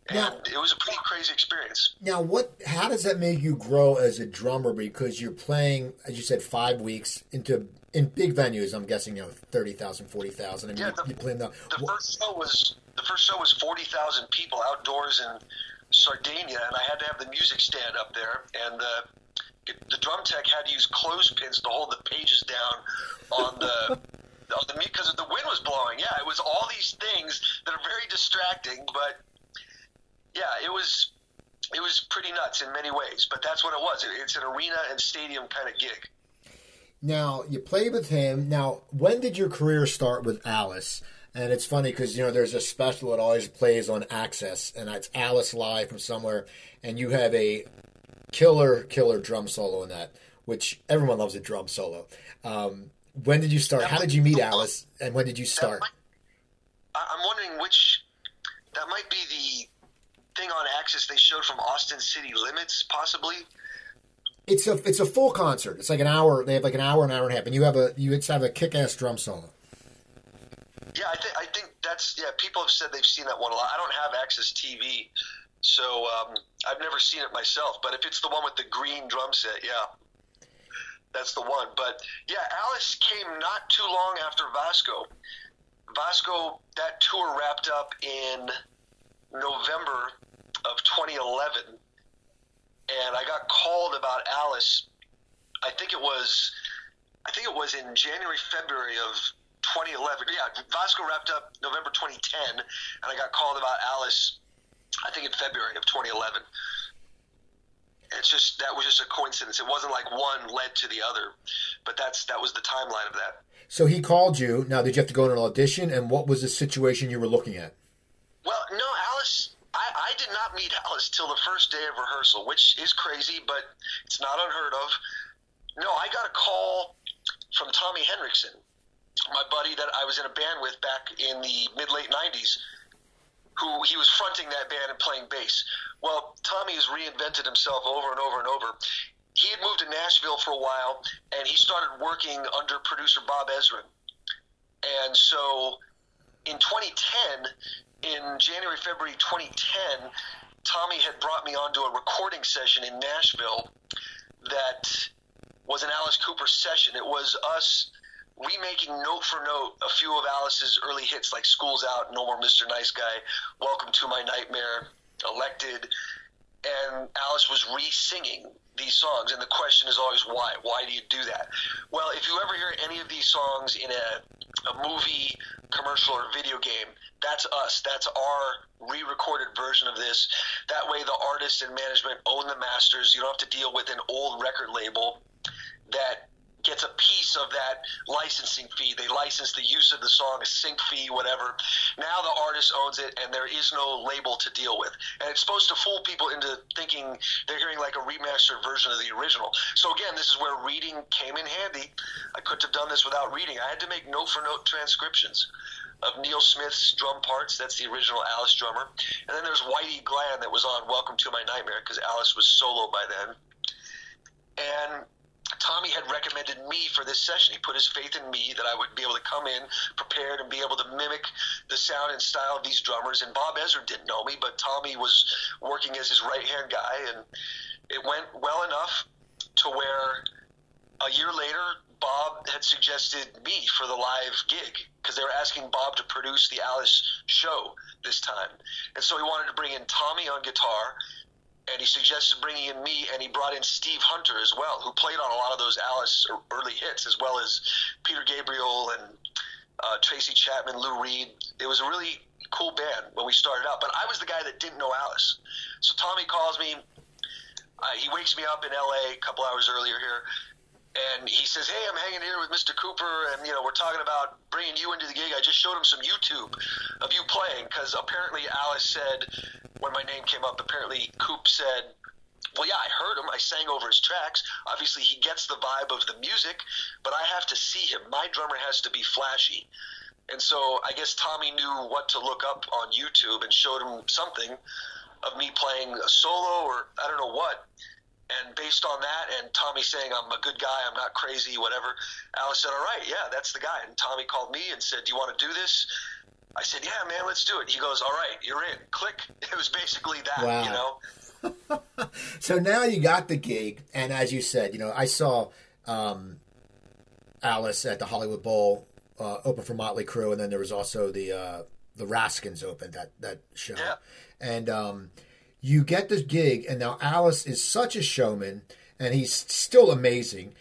And now, it was a pretty crazy experience. Now, what? How does that make you grow as a drummer? Because you're playing, as you said, five weeks into in big venues. I'm guessing you know 30,000, 40,000. I mean, yeah, the, you, playing the, the first show was the first show was forty thousand people outdoors in Sardinia, and I had to have the music stand up there, and the the drum tech had to use clothespins to hold the pages down on the on the because the wind was blowing. Yeah, it was all these things that are very distracting, but yeah, it was it was pretty nuts in many ways. But that's what it was. It's an arena and stadium kind of gig. Now you played with him. Now, when did your career start with Alice? And it's funny because you know there's a special that always plays on AXS, and it's Alice live from somewhere, and you have a killer, killer drum solo in that, which everyone loves a drum solo. Um, when did you start? How did you meet Alice, and when did you start? I'm wondering which that might be the thing on AXS they showed from Austin City Limits, possibly. It's a it's a full concert. It's like an hour. They have like an hour, an hour and a half, and you have a you have a kick ass drum solo. Yeah, I think I think that's yeah. People have said they've seen that one a lot. I don't have AXS TV, so um, I've never seen it myself. But if it's the one with the green drum set, yeah, that's the one. But yeah, Alice came not too long after Vasco. Vasco that tour wrapped up in November of 2011, and I got called about Alice. I think it was, I think it was in January, February of 2011. Yeah, Vasco wrapped up November 2010, and I got called about Alice, I think in February of 2011. It's just that was just a coincidence. It wasn't like one led to the other, but that's that was the timeline of that. So he called you. Now, did you have to go to an audition? And what was the situation you were looking at? Well, no, Alice. I, I did not meet Alice till the first day of rehearsal, which is crazy, but it's not unheard of. No, I got a call from Tommy Henriksen, my buddy that I was in a band with back in the mid late 90s, who he was fronting that band and playing bass. Well, Tommy has reinvented himself over and over and over. He had moved to Nashville for a while, and he started working under producer Bob Ezrin. And so in 2010, in January, February 2010, Tommy had brought me onto a recording session in Nashville that was an Alice Cooper session. It was us remaking note for note a few of Alice's early hits like School's Out, No More Mr. Nice Guy, Welcome to My Nightmare, Elected, and Alice was re-singing these songs, and the question is always why? Why do you do that? Well, if you ever hear any of these songs in a, a movie, commercial, or video game, that's us. That's our re-recorded version of this. That way, the artist and management own the masters. You don't have to deal with an old record label that gets a piece of that licensing fee. They license the use of the song, a sync fee, whatever. Now the artist owns it, and there is no label to deal with. And it's supposed to fool people into thinking they're hearing like a remastered version of the original. So again, this is where reading came in handy. I couldn't have done this without reading. I had to make note for note transcriptions of Neal Smith's drum parts. That's the original Alice drummer. And then there's Whitey Glan that was on Welcome to My Nightmare because Alice was solo by then. And Tommy had recommended me for this session. He put his faith in me that I would be able to come in prepared and be able to mimic the sound and style of these drummers. And Bob Ezrin didn't know me, but Tommy was working as his right hand guy, and it went well enough to where a year later, Bob had suggested me for the live gig because they were asking Bob to produce the Alice show this time. And so he wanted to bring in Tommy on guitar and he suggested bringing in me, and he brought in Steve Hunter as well, who played on a lot of those Alice early hits, as well as Peter Gabriel and uh, Tracy Chapman, Lou Reed. It was a really cool band when we started out, but I was the guy that didn't know Alice. So Tommy calls me. Uh, he wakes me up in L.A. a couple hours earlier here, and he says, "Hey, I'm hanging here with Mr. Cooper, and you know we're talking about bringing you into the gig. I just showed him some YouTube of you playing because apparently Alice said when my name came up, apparently Coop said." Well, yeah, I heard him. I sang over his tracks. Obviously, he gets the vibe of the music, but I have to see him. My drummer has to be flashy. And so I guess Tommy knew what to look up on YouTube and showed him something of me playing a solo or I don't know what. And based on that, and Tommy saying I'm a good guy, I'm not crazy, whatever, Alice said, "All right, yeah, that's the guy." And Tommy called me and said, "Do you want to do this?" I said, "Yeah, man, let's do it." He goes, "All right, you're in." Click. It was basically that, Wow. you know. So now you got the gig, and as you said, you know, I saw um, Alice at the Hollywood Bowl uh, open for Motley Crue, and then there was also the uh, the Raskins open that that show, Yeah. and um, you get this gig, and now Alice is such a showman, and he's still amazing.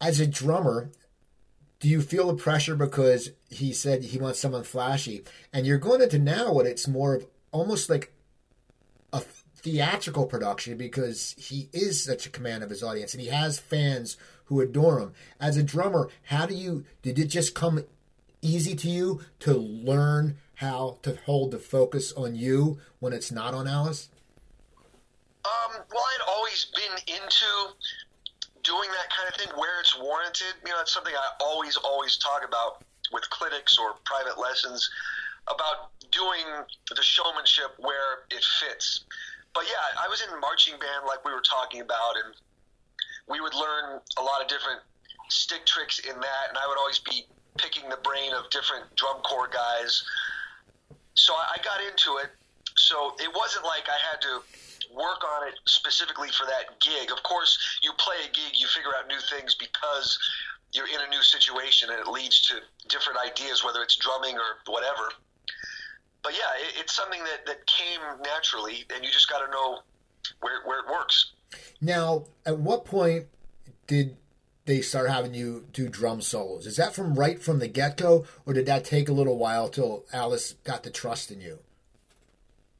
As a drummer, do you feel the pressure because he said he wants someone flashy, and you're going into now what it's more of almost like a theatrical production because he is such a command of his audience and he has fans who adore him. As a drummer, how do you did it just come easy to you to learn how to hold the focus on you when it's not on Alice? Um, well, I'd always been into doing that kind of thing where it's warranted. You know, it's something I always, always talk about with clinics or private lessons about doing the showmanship where it fits. But yeah, I was in marching band like we were talking about, and we would learn a lot of different stick tricks in that, and I would always be picking the brain of different drum corps guys. So I I got into it. So it wasn't like I had to work on it specifically for that gig. Of course, you play a gig, you figure out new things because you're in a new situation and it leads to different ideas, whether it's drumming or whatever. But yeah, it, it's something that, that came naturally, and you just got to know where, where it works. Now, at what point did they start having you do drum solos? Is that from right from the get go, or did that take a little while till Alice got the trust in you?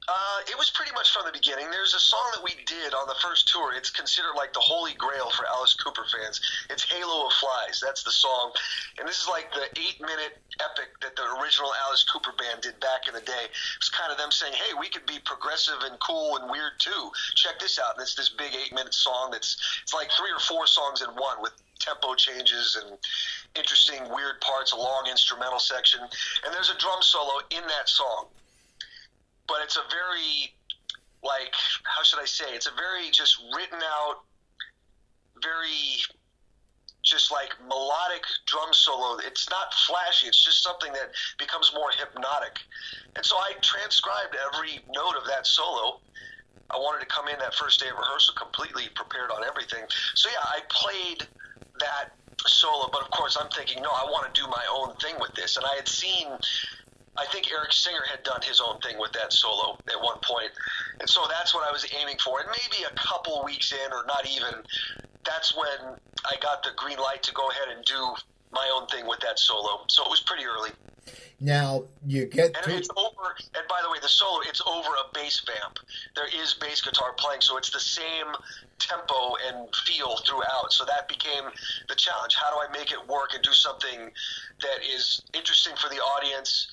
Uh, it was pretty much from the beginning. There's a song that we did on the first tour. It's considered like the holy grail for Alice Cooper fans. It's Halo of Flies. That's the song. And this is like the eight minute epic that the original Alice Cooper band did back in the day. It's kind of them saying, hey, we could be progressive and cool and weird too. Check this out. And it's this big eight minute song that's it's like three or four songs in one with tempo changes and interesting, weird parts, a long instrumental section, and there's a drum solo in that song. But it's a very, like, how should I say? It's a very just written out, very just like melodic drum solo. It's not flashy. It's just something that becomes more hypnotic. And so I transcribed every note of that solo. I wanted to come in that first day of rehearsal completely prepared on everything. So yeah, I played that solo, but of course I'm thinking, no, I want to do my own thing with this. And I had seen I think Eric Singer had done his own thing with that solo at one point. And so that's what I was aiming for. And maybe a couple weeks in, or not even, that's when I got the green light to go ahead and do my own thing with that solo. So it was pretty early. Now you get and it's over. And by the way, the solo it's over a bass vamp. There is bass guitar playing, so it's the same tempo and feel throughout. So that became the challenge. How do I make it work and do something that is interesting for the audience?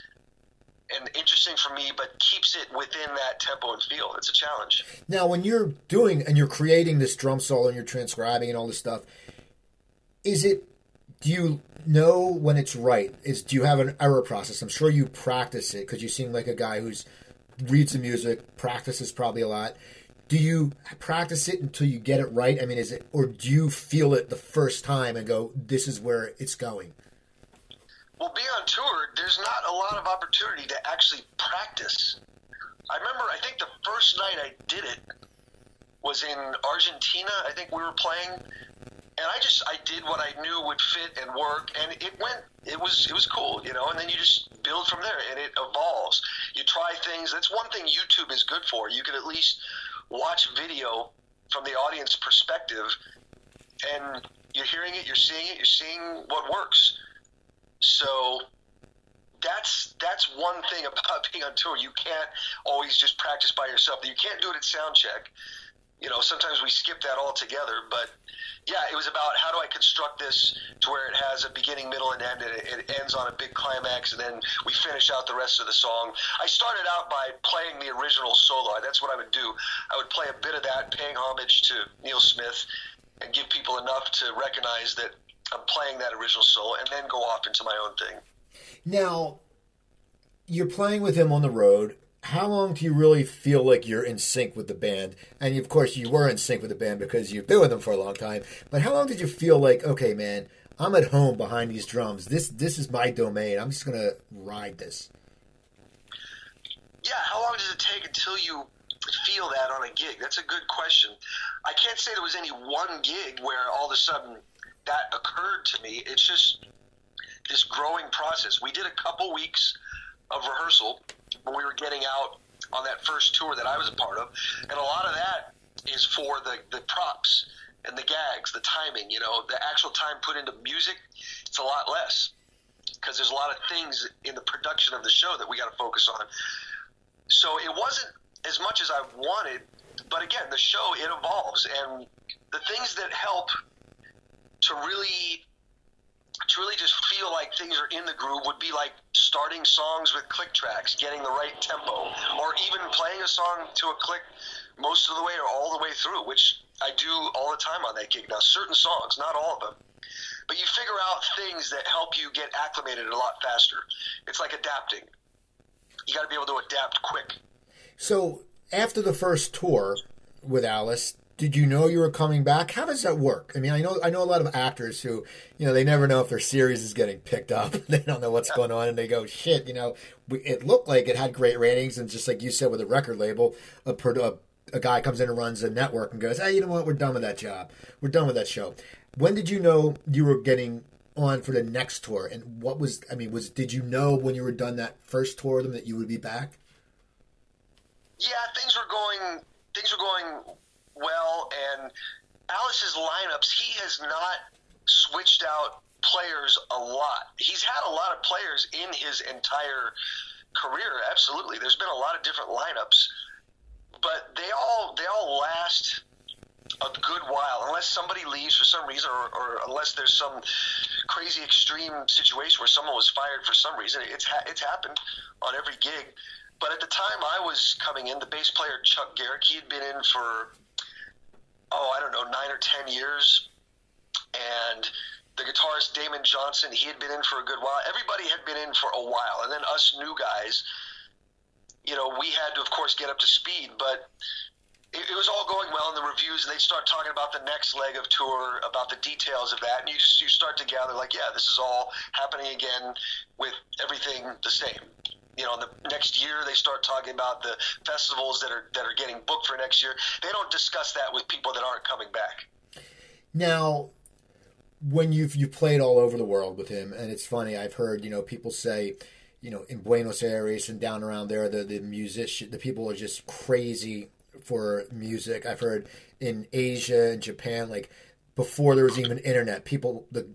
And interesting for me, but keeps it within that tempo and feel. It's a challenge. Now, when you're doing and you're creating this drum solo and you're transcribing and all this stuff, is it? Do you know when it's right? Is do you have an error process? I'm sure you practice it because you seem like a guy who's reads the music, practices probably a lot. Do you practice it until you get it right? I mean, is it, or do you feel it the first time and go, "This is where it's going"? Well, being on tour, there's not a lot of opportunity to actually practice. I remember, I think the first night I did it was in Argentina. I think we were playing, and I just I did what I knew would fit and work, and it went. It was it was cool, you know. And then you just build from there, and it evolves. You try things. That's one thing YouTube is good for. You can at least watch video from the audience perspective, and you're hearing it, you're seeing it, you're seeing what works. So that's that's one thing about being on tour. You can't always just practice by yourself. You can't do it at sound check. You know, sometimes we skip that altogether. But yeah, it was about how do I construct this to where it has a beginning, middle, and end, and it, it ends on a big climax, and then we finish out the rest of the song. I started out by playing the original solo. That's what I would do. I would play a bit of that, paying homage to Neal Smith, and give people enough to recognize that I'm playing that original solo and then go off into my own thing. Now, you're playing with him on the road. How long do you really feel like you're in sync with the band? And of course, you were in sync with the band because you've been with them for a long time. But how long did you feel like, okay, man, I'm at home behind these drums. This this is my domain. I'm just gonna ride this. Yeah, how long does it take until you feel that on a gig? That's a good question. I can't say there was any one gig where all of a sudden that occurred to me. It's just this growing process. We did a couple weeks of rehearsal when we were getting out on that first tour that I was a part of, and a lot of that is for the the props and the gags, the timing. You know, the actual time put into music, it's a lot less because there's a lot of things in the production of the show that we got to focus on. So it wasn't as much as I wanted, but again, the show it evolves, and the things that help to really to really just feel like things are in the groove would be like starting songs with click tracks, getting the right tempo, or even playing a song to a click most of the way or all the way through, which I do all the time on that gig. Now, certain songs, not all of them, but you figure out things that help you get acclimated a lot faster. It's like adapting. You got to be able to adapt quick. So, after the first tour with Alice, did you know you were coming back? How does that work? I mean, I know I know a lot of actors who, you know, they never know if their series is getting picked up. they don't know what's going on, and they go, "Shit," you know. It looked like it had great ratings, and just like you said with a record label, a, a, a guy comes in and runs a network and goes, "Hey, you know what? We're done with that job. We're done with that show." When did you know you were getting on for the next tour? And what was? I mean, was did you know when you were done that first tour of them that you would be back? Yeah, things were going. Things were going well, and Alice's lineups, he has not switched out players a lot. He's had a lot of players in his entire career. Absolutely, there's been a lot of different lineups, but they all they all last a good while unless somebody leaves for some reason or, or unless there's some crazy extreme situation where someone was fired for some reason it's ha- it's happened on every gig but at the time I was coming in the bass player Chuck Garric he had been in for oh, I don't know, nine or ten years. and the guitarist Damon Johnson, he had been in for a good while. Everybody had been in for a while, and then us new guys, you know, we had to, of course, get up to speed. But it, it was all going well in the reviews, and they'd start talking about the next leg of tour, about the details of that, and you just you start to gather like, yeah, this is all happening again with everything the same. You know, the next year they start talking about the festivals that are that are getting booked for next year. They don't discuss that with people that aren't coming back. Now, when you've you played all over the world with him, and it's funny, I've heard you know people say, you know, in Buenos Aires and down around there, the the musician, the people are just crazy for music. I've heard in Asia and Japan, like before there was even internet, people the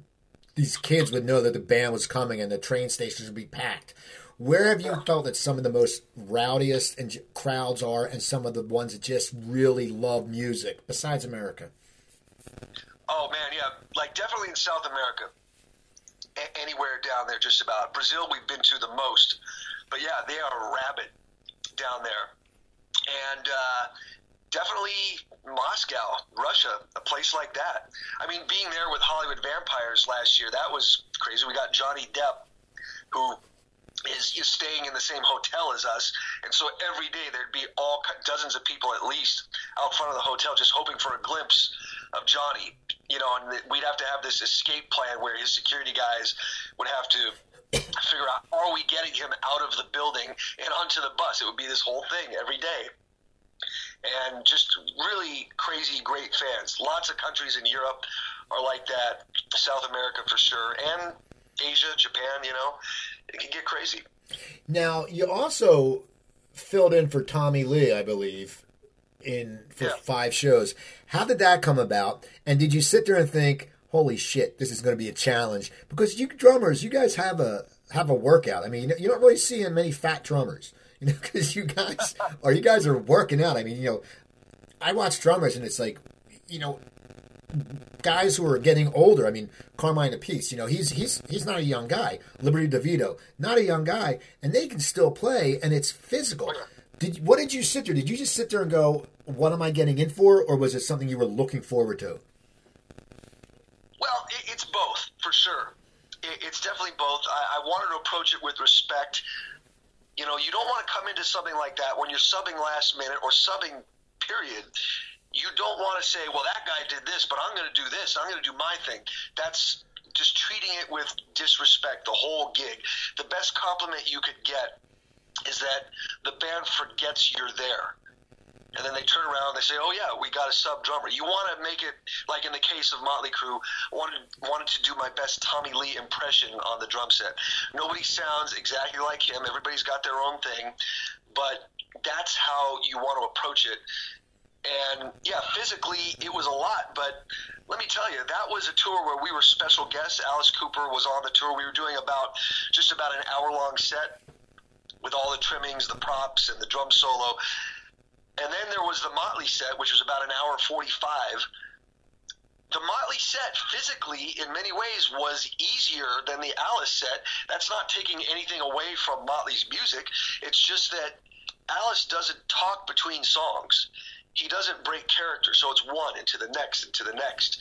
these kids would know that the band was coming and the train stations would be packed. Where have you felt that some of the most rowdiest and crowds are, and some of the ones that just really love music besides America? Oh man, yeah, like definitely in South America, A- anywhere down there, just about. Brazil, we've been to the most, but yeah, they are rabid down there, and uh, definitely Moscow, Russia, a place like that. I mean, being there with Hollywood Vampires last year, that was crazy. We got Johnny Depp, who is, is staying in the same hotel as us, and so every day there'd be all dozens of people at least out front of the hotel just hoping for a glimpse of Johnny. You know, and we'd have to have this escape plan where his security guys would have to figure out are we getting him out of the building and onto the bus. It would be this whole thing every day. And just really crazy, great fans. Lots of countries in Europe are like that. South America for sure, and Asia, Japan. You know, it can get crazy. Now, you also filled in for Tommy Lee, I believe, in for Yeah. five shows. How did that come about? And did you sit there and think, "Holy shit, this is going to be a challenge"? Because you drummers, you guys have a have a workout. I mean, you don't really see many fat drummers, you know, because you guys or you guys are working out. I mean, you know, I watch drummers and it's like, you know, guys who are getting older. I mean, Carmine Appice, you know, he's he's he's not a young guy. Liberty DeVito, not a young guy, and they can still play, and it's physical. Did what did you sit there? Did you just sit there and go, "What am I getting in for?" Or was it something you were looking forward to? Well, it, it's both for sure. It, it's definitely both. I, I wanted to approach it with respect. You know, you don't want to come into something like that when you're subbing last minute or subbing. Period. You don't want to say, "Well, that guy did this, but I'm going to do this. I'm going to do my thing." That's just treating it with disrespect. The whole gig. The best compliment you could get is that the band forgets you're there. And then they turn around and they say, "Oh yeah, we got a sub drummer." You want to make it like in the case of Motley Crue. Wanted wanted to do my best Tommy Lee impression on the drum set. Nobody sounds exactly like him. Everybody's got their own thing, but that's how you want to approach it. And yeah, physically it was a lot, but let me tell you, that was a tour where we were special guests. Alice Cooper was on the tour. We were doing about just about an hour long set with all the trimmings, the props, and the drum solo. And then there was the Motley set, which was about an hour 45. The Motley set, physically, in many ways, was easier than the Alice set. That's not taking anything away from Motley's music. It's just that Alice doesn't talk between songs. He doesn't break character, so it's one into the next, into the next.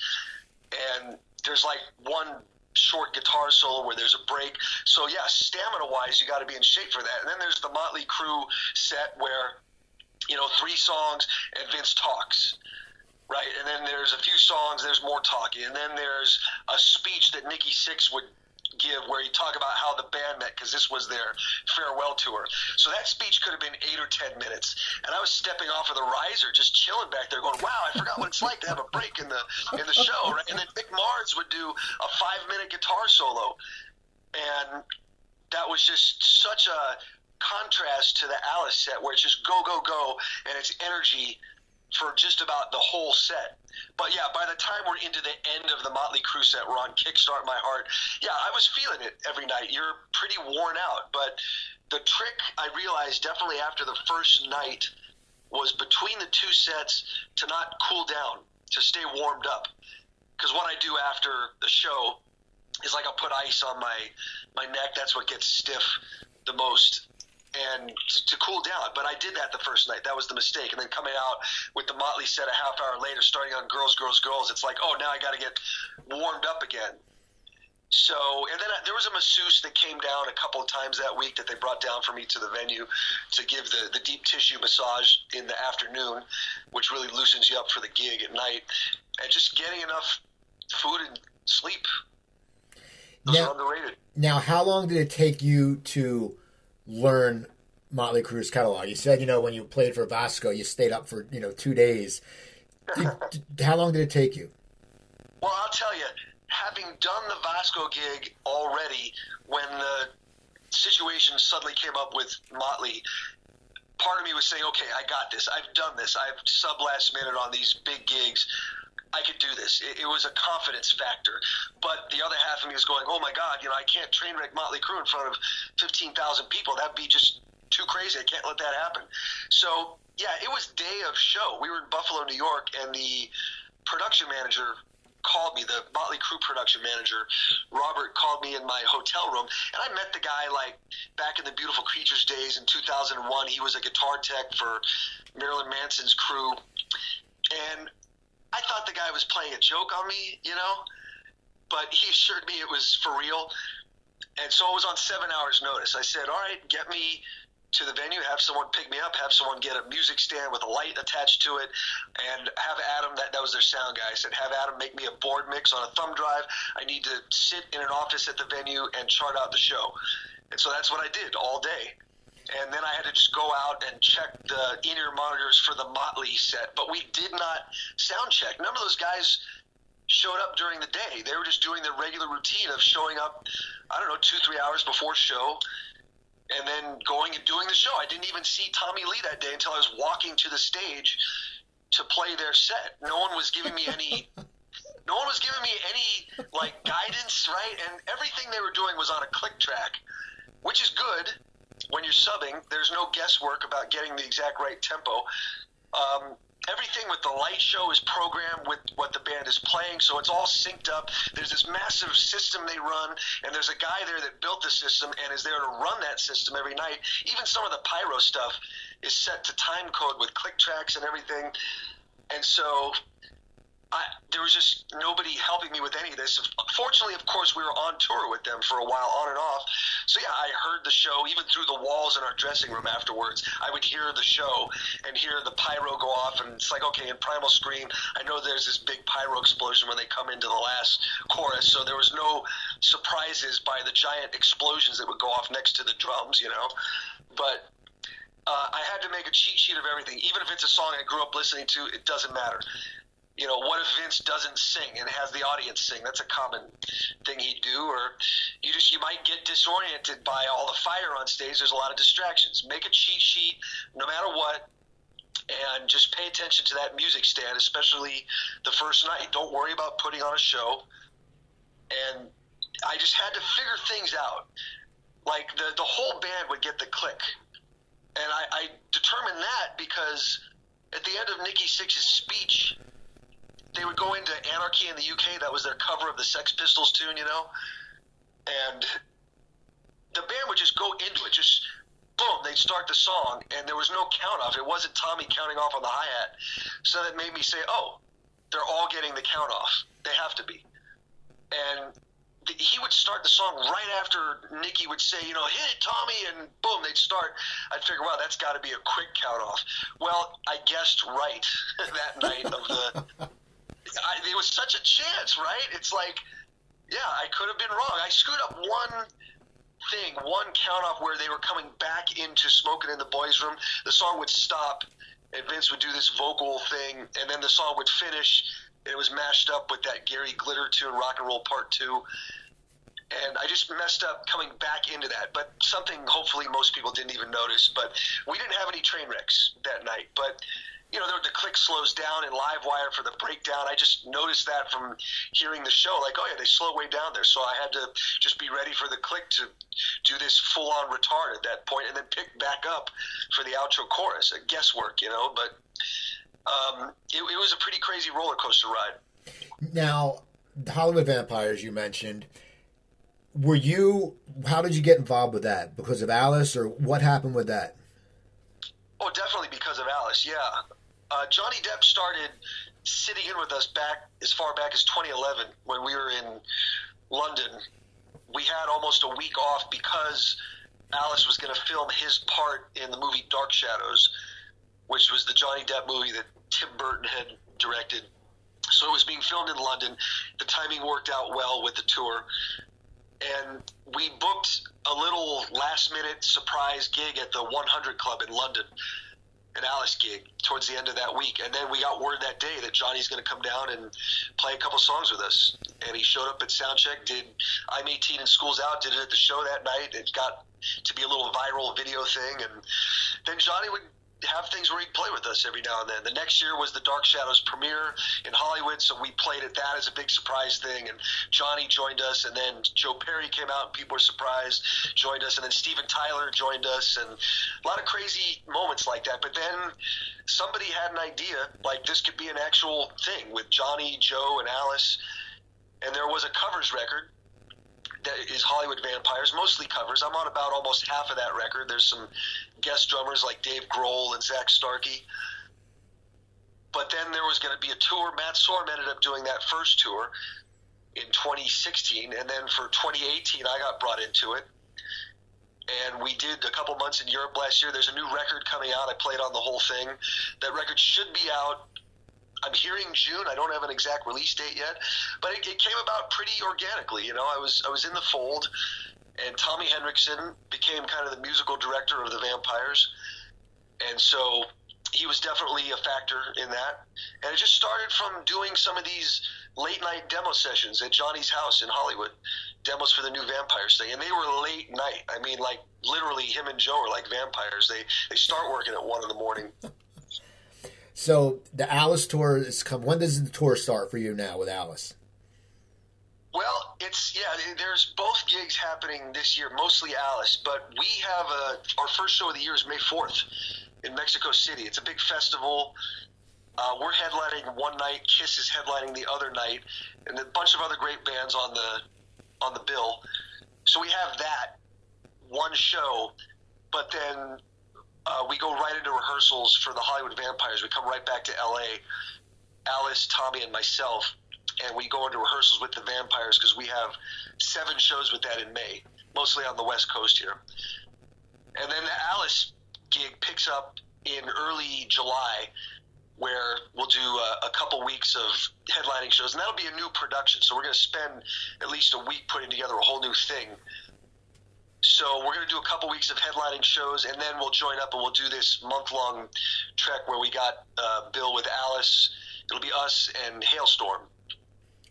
And there's like one short guitar solo where there's a break. So yeah, stamina wise, you got to be in shape for that. And then there's the Motley Crue set where you know three songs and Vince talks. Right, and then there's a few songs. There's more talking, and then there's a speech that Nikki Sixx would give where he talk about how the band met because this was their farewell tour. So that speech could have been eight or ten minutes, and I was stepping off of the riser, just chilling back there, going, "Wow, I forgot what it's like to have a break in the in the show." Right? And then Mick Mars would do a five minute guitar solo, and that was just such a contrast to the Alice set where it's just go go go and it's energy for just about the whole set. But yeah, by the time we're into the end of the Motley Crue set, we're on Kickstart My Heart. Yeah, I was feeling it every night. You're pretty worn out, but the trick I realized definitely after the first night was between the two sets to not cool down, to stay warmed up. Because what I do after the show is like I'll put ice on my my neck. That's what gets stiff the most and to, to cool down. But I did that the first night. That was the mistake. And then coming out with the Motley set a half hour later, starting on Girls, Girls, Girls, it's like, oh, now I got to get warmed up again. So, and then I, there was a masseuse that came down a couple of times that week that they brought down for me to the venue to give the, the deep tissue massage in the afternoon, which really loosens you up for the gig at night. And just getting enough food and sleep. Those Now- Now, how long did it take you to learn Motley Crue's catalog? You said, you know, when you played for Vasco, you stayed up for, you know, two days. Did- how long did it take you? Well, I'll tell you, having done the Vasco gig already, when the situation suddenly came up with Motley, part of me was saying, okay, I got this. I've done this. I've sub last minute on these big gigs. I could do this. It, it was a confidence factor. But the other half of me was going, oh my God, you know, I can't train wreck Motley Crue in front of 15,000 people. That'd be just too crazy. I can't let that happen. So, yeah, it was day of show. We were in Buffalo, New York, and the production manager called me, the Motley Crue production manager, Robert, called me in my hotel room, and I met the guy like back in the Beautiful Creatures days in 2001. He was a guitar tech for Marilyn Manson's crew, and I thought the guy was playing a joke on me, you know, but he assured me it was for real. And so I was on seven hours' notice. I said, "All right, get me to the venue, have someone pick me up, have someone get a music stand with a light attached to it, and have Adam, that, that was their sound guy, I said, have Adam make me a board mix on a thumb drive. I need to sit in an office at the venue and chart out the show. And so that's what I did all day. And then I had to just go out and check the in-ear monitors for the Motley set. But we did not sound check. None of those guys showed up during the day. They were just doing their regular routine of showing up, I don't know, two, three hours before show and then going and doing the show. I didn't even see Tommy Lee that day until I was walking to the stage to play their set. No one was giving me any no one was giving me any like guidance, right? And everything they were doing was on a click track, which is good when you're subbing. There's no guesswork about getting the exact right tempo. Um, everything with the light show is programmed with what the band is playing, so it's all synced up. There's this massive system they run, and there's a guy there that built the system and is there to run that system every night. Even some of the pyro stuff is set to time code with click tracks and everything. And so I, there was just nobody helping me with any of this. Fortunately, of course, we were on tour with them for a while, on and off. So yeah, I heard the show even through the walls in our dressing room afterwards. I would hear the show and hear the pyro go off, and it's like, okay, in Primal Scream, I know there's this big pyro explosion when they come into the last chorus. So there was no surprises by the giant explosions that would go off next to the drums, you know. But uh, I had to make a cheat sheet of everything, even if it's a song I grew up listening to. It doesn't matter you know, what if Vince doesn't sing and has the audience sing? That's a common thing he'd do. Or you just you might get disoriented by all the fire on stage. There's a lot of distractions. Make a cheat sheet, no matter what, and just pay attention to that music stand, especially the first night. Don't worry about putting on a show. And I just had to figure things out. Like the the whole band would get the click, and I, I determined that because at the end of Nikki Sixx's speech they would go into Anarchy in the UK. That was their cover of the Sex Pistols tune, you know. And the band would just go into it, just boom. They'd start the song, and there was no count off. It wasn't Tommy counting off on the hi hat. So that made me say, "Oh, they're all getting the count off. They have to be." And th- he would start the song right after Nikki would say, you know, hit it, Tommy, and boom, they'd start. I'd figure, wow, that's got to be a quick count off. Well, I guessed right that night of the I, it was such a chance, right? It's like, yeah, I could have been wrong. I screwed up one thing, one count off where they were coming back into smoking in the boys' room. The song would stop, and Vince would do this vocal thing, and then the song would finish, and it was mashed up with that Gary Glitter tune, Rock and Roll Part Two. And I just messed up coming back into that, but something hopefully most people didn't even notice. But we didn't have any train wrecks that night. But you know, the, the click slows down in live wire for the breakdown. I just noticed that from hearing the show. Like, oh yeah, they slow way down there. So I had to just be ready for the click to do this full on retard at that point, and then pick back up for the outro chorus. A guesswork, you know. But um, it, it was a pretty crazy roller coaster ride. Now, the Hollywood Vampires you mentioned. Were you? How did you get involved with that? Because of Alice, or what happened with that? Oh, definitely because of Alice. Yeah, uh, Johnny Depp started sitting in with us back as far back as 2011 when we were in London. We had almost a week off because Alice was going to film his part in the movie Dark Shadows, which was the Johnny Depp movie that Tim Burton had directed. So it was being filmed in London. The timing worked out well with the tour. And we booked a little last minute surprise gig at the 100 Club in London, an Alice gig towards the end of that week. And then we got word that day that Johnny's going to come down and play a couple songs with us. And he showed up at Soundcheck, did I'm 18 and School's Out, did it at the show that night. It got to be a little viral video thing. And then Johnny would have things where he'd play with us every now and then. The next year was the Dark Shadows premiere in Hollywood, so we played at that as a big surprise thing. And Johnny joined us, and then Joe Perry came out, and people were surprised, joined us, and then Steven Tyler joined us, and a lot of crazy moments like that. But then somebody had an idea, like this could be an actual thing with Johnny, Joe, and Alice. And there was a covers record is Hollywood Vampires, mostly covers. I'm on about almost half of that record. There's some guest drummers like Dave Grohl and Zak Starkey. But then there was going to be a tour. Matt Sorum ended up doing that first tour in 2016, and then for 2018, I got brought into it. And we did a couple months in Europe last year. There's a new record coming out. I played on the whole thing. That record should be out I'm hearing June. I don't have an exact release date yet, but it, it, came about pretty organically. You know, I was I was in the fold, and Tommy Henriksen became kind of the musical director of the Vampires, and so he was definitely a factor in that. And it just started from doing some of these late night demo sessions at Johnny's house in Hollywood, demos for the new Vampires thing, and they were late night. I mean, like literally, him and Joe are like vampires. They they start working at one in the morning. So the Alice tour is come. When does the tour start for you now with Alice? Well, it's yeah. There's both gigs happening this year, mostly Alice, but we have a our first show of the year is May fourth in Mexico City. It's a big festival. Uh, we're headlining one night. Kiss is headlining the other night, and a bunch of other great bands on the on the bill. So we have that one show, but then uh, we go right into rehearsals for the Hollywood Vampires. We come right back to LA, Alice, Tommy, and myself, and we go into rehearsals with the Vampires because we have seven shows with that in May, mostly on the West Coast here. And then the Alice gig picks up in early July, where we'll do a, a couple weeks of headlining shows, and that'll be a new production. So we're going to spend at least a week putting together a whole new thing so we're going to do a couple weeks of headlining shows, and then we'll join up and we'll do this month long trek where we got uh, Bill with Alice. It'll be us and Halestorm.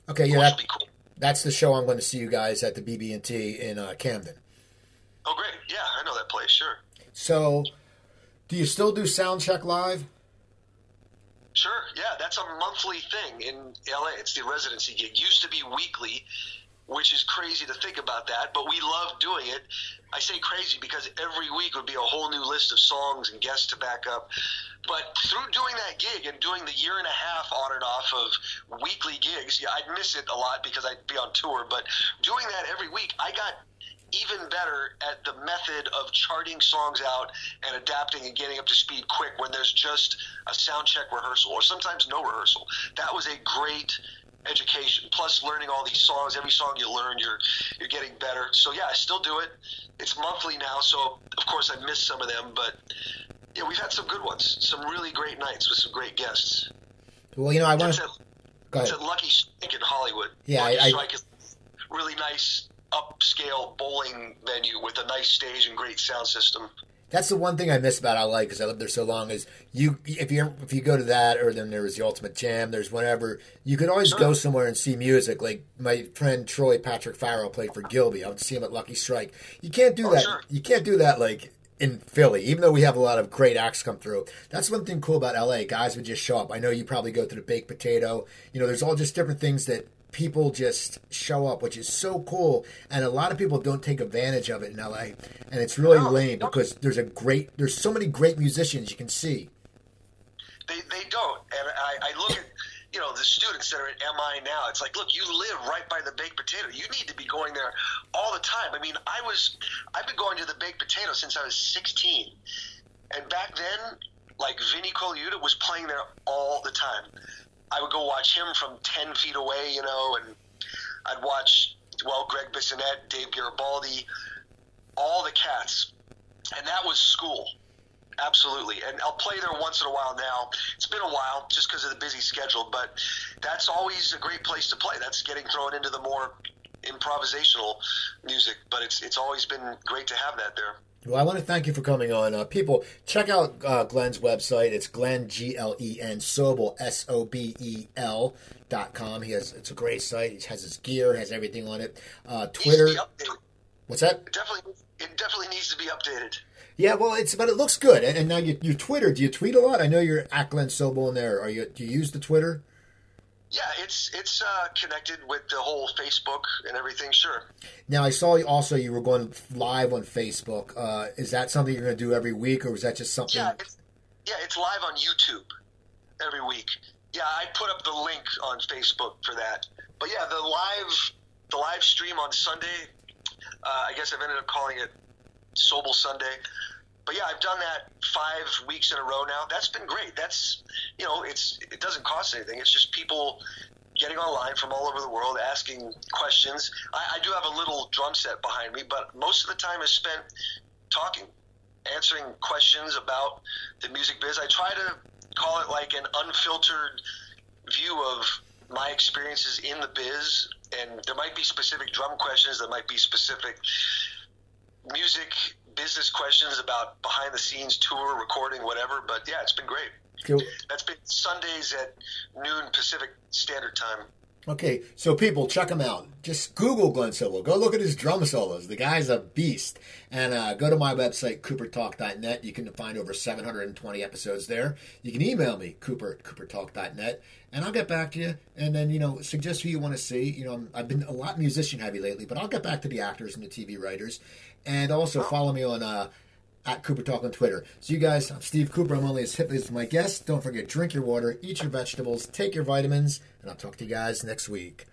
Okay, yeah, that, cool. that's the show I'm going to see you guys at the BB&T in uh, Camden. Oh, great! Yeah, I know that place. Sure. So, do you still do Soundcheck live? Sure. Yeah, that's a monthly thing in LA. It's the residency gig. Used to be weekly which is crazy to think about that, but we love doing it. I say crazy because every week would be a whole new list of songs and guests to back up. But through doing that gig and doing the year and a half on and off of weekly gigs, yeah, I'd miss it a lot because I'd be on tour. But doing that every week, I got even better at the method of charting songs out and adapting and getting up to speed quick when there's just a sound check rehearsal or sometimes no rehearsal. That was a great education. Plus, learning all these songs. Every song you learn, you're you're getting better. So yeah, I still do it. It's monthly now, so of course I miss some of them, but yeah, we've had some good ones. Some really great nights with some great guests. Well, you know, I want to. Go ahead. It's at Lucky Strike in Hollywood. Yeah, Lucky I, Strike is really nice upscale bowling venue with a nice stage and great sound system that's the one thing I miss about LA because I lived there so long. Is you if you if you go to that or then there was the Ultimate Jam, there's whatever you could always go uh-huh. somewhere and see music. Like my friend Troy Patrick Farrell played for Gilby. I would see him at Lucky Strike. You can't do oh, that. Sure. You can't do that like in Philly, even though we have a lot of great acts come through. That's one thing cool about LA. Guys would just show up. I know you probably go to the baked potato. You know, there's all just different things that people just show up, which is so cool. And a lot of people don't take advantage of it in LA, and it's really no, lame because there's a great, there's so many great musicians you can see. They, they don't, and I, I look at you know the students that are at MI now. It's like, look, you live right by the baked potato. You need to be going there all the time. I mean, I was, I've been going to the baked potato since I was 16, and back then, like Vinnie Colaiuta was playing there all the time I would go watch him from ten feet away, you know, and I'd watch well Greg Bissonette, Dave Garibaldi, all the cats, and that was school. Absolutely, and I'll play there once in a while now. It's been a while just because of the busy schedule, but that's always a great place to play. That's getting thrown into the more improvisational music, but it's it's always been great to have that there. Well, I want to thank you for coming on. Uh, people, check out uh, Glenn's website. It's Glenn G L E N Sobel S O B E L dot com. He has it's a great site. He has his gear, has everything on it. Uh, Twitter. What's that? It definitely, it definitely needs to be updated. Yeah, well, it's but it looks good. And, and now you, your Twitter. Do you tweet a lot? I know you're at Glenn Sobel in there. Are you? Do you use the Twitter? Yeah, it's it's uh, connected with the whole Facebook and everything. Sure. Now I saw also you were going live on Facebook. Uh, is that something you're going to do every week, or was that just something? Yeah, it's, yeah, it's live on YouTube every week. Yeah, I put up the link on Facebook for that. But yeah, the live the live stream on Sunday. Uh, I guess I've ended up calling it Sobel Sunday. But yeah, I've done that five weeks in a row now. That's been great. That's you know, it's it doesn't cost anything. It's just people getting online from all over the world asking questions. I, I do have a little drum set behind me, but most of the time is spent talking, answering questions about the music biz. I try to call it like an unfiltered view of my experiences in the biz, and there might be specific drum questions, there might be specific music business questions about behind the scenes tour recording whatever but yeah it's been great cool. that's been sundays at noon pacific standard time Okay, so people, check him out. Just Google Glenn Sobel. Go look at his drum solos. The guy's a beast. And uh, go to my website, coopertalk.net. You can find over 720 episodes there. You can email me, cooper, at coopertalk.net, and I'll get back to you. And then, you know, suggest who you want to see. You know, I've been a lot musician heavy lately, but I'll get back to the actors and the TV writers. And also follow me on uh, at Cooper Talk on Twitter. So you guys, I'm Steve Cooper. I'm only as hip as my guest. Don't forget, drink your water, eat your vegetables, take your vitamins, and I'll talk to you guys next week.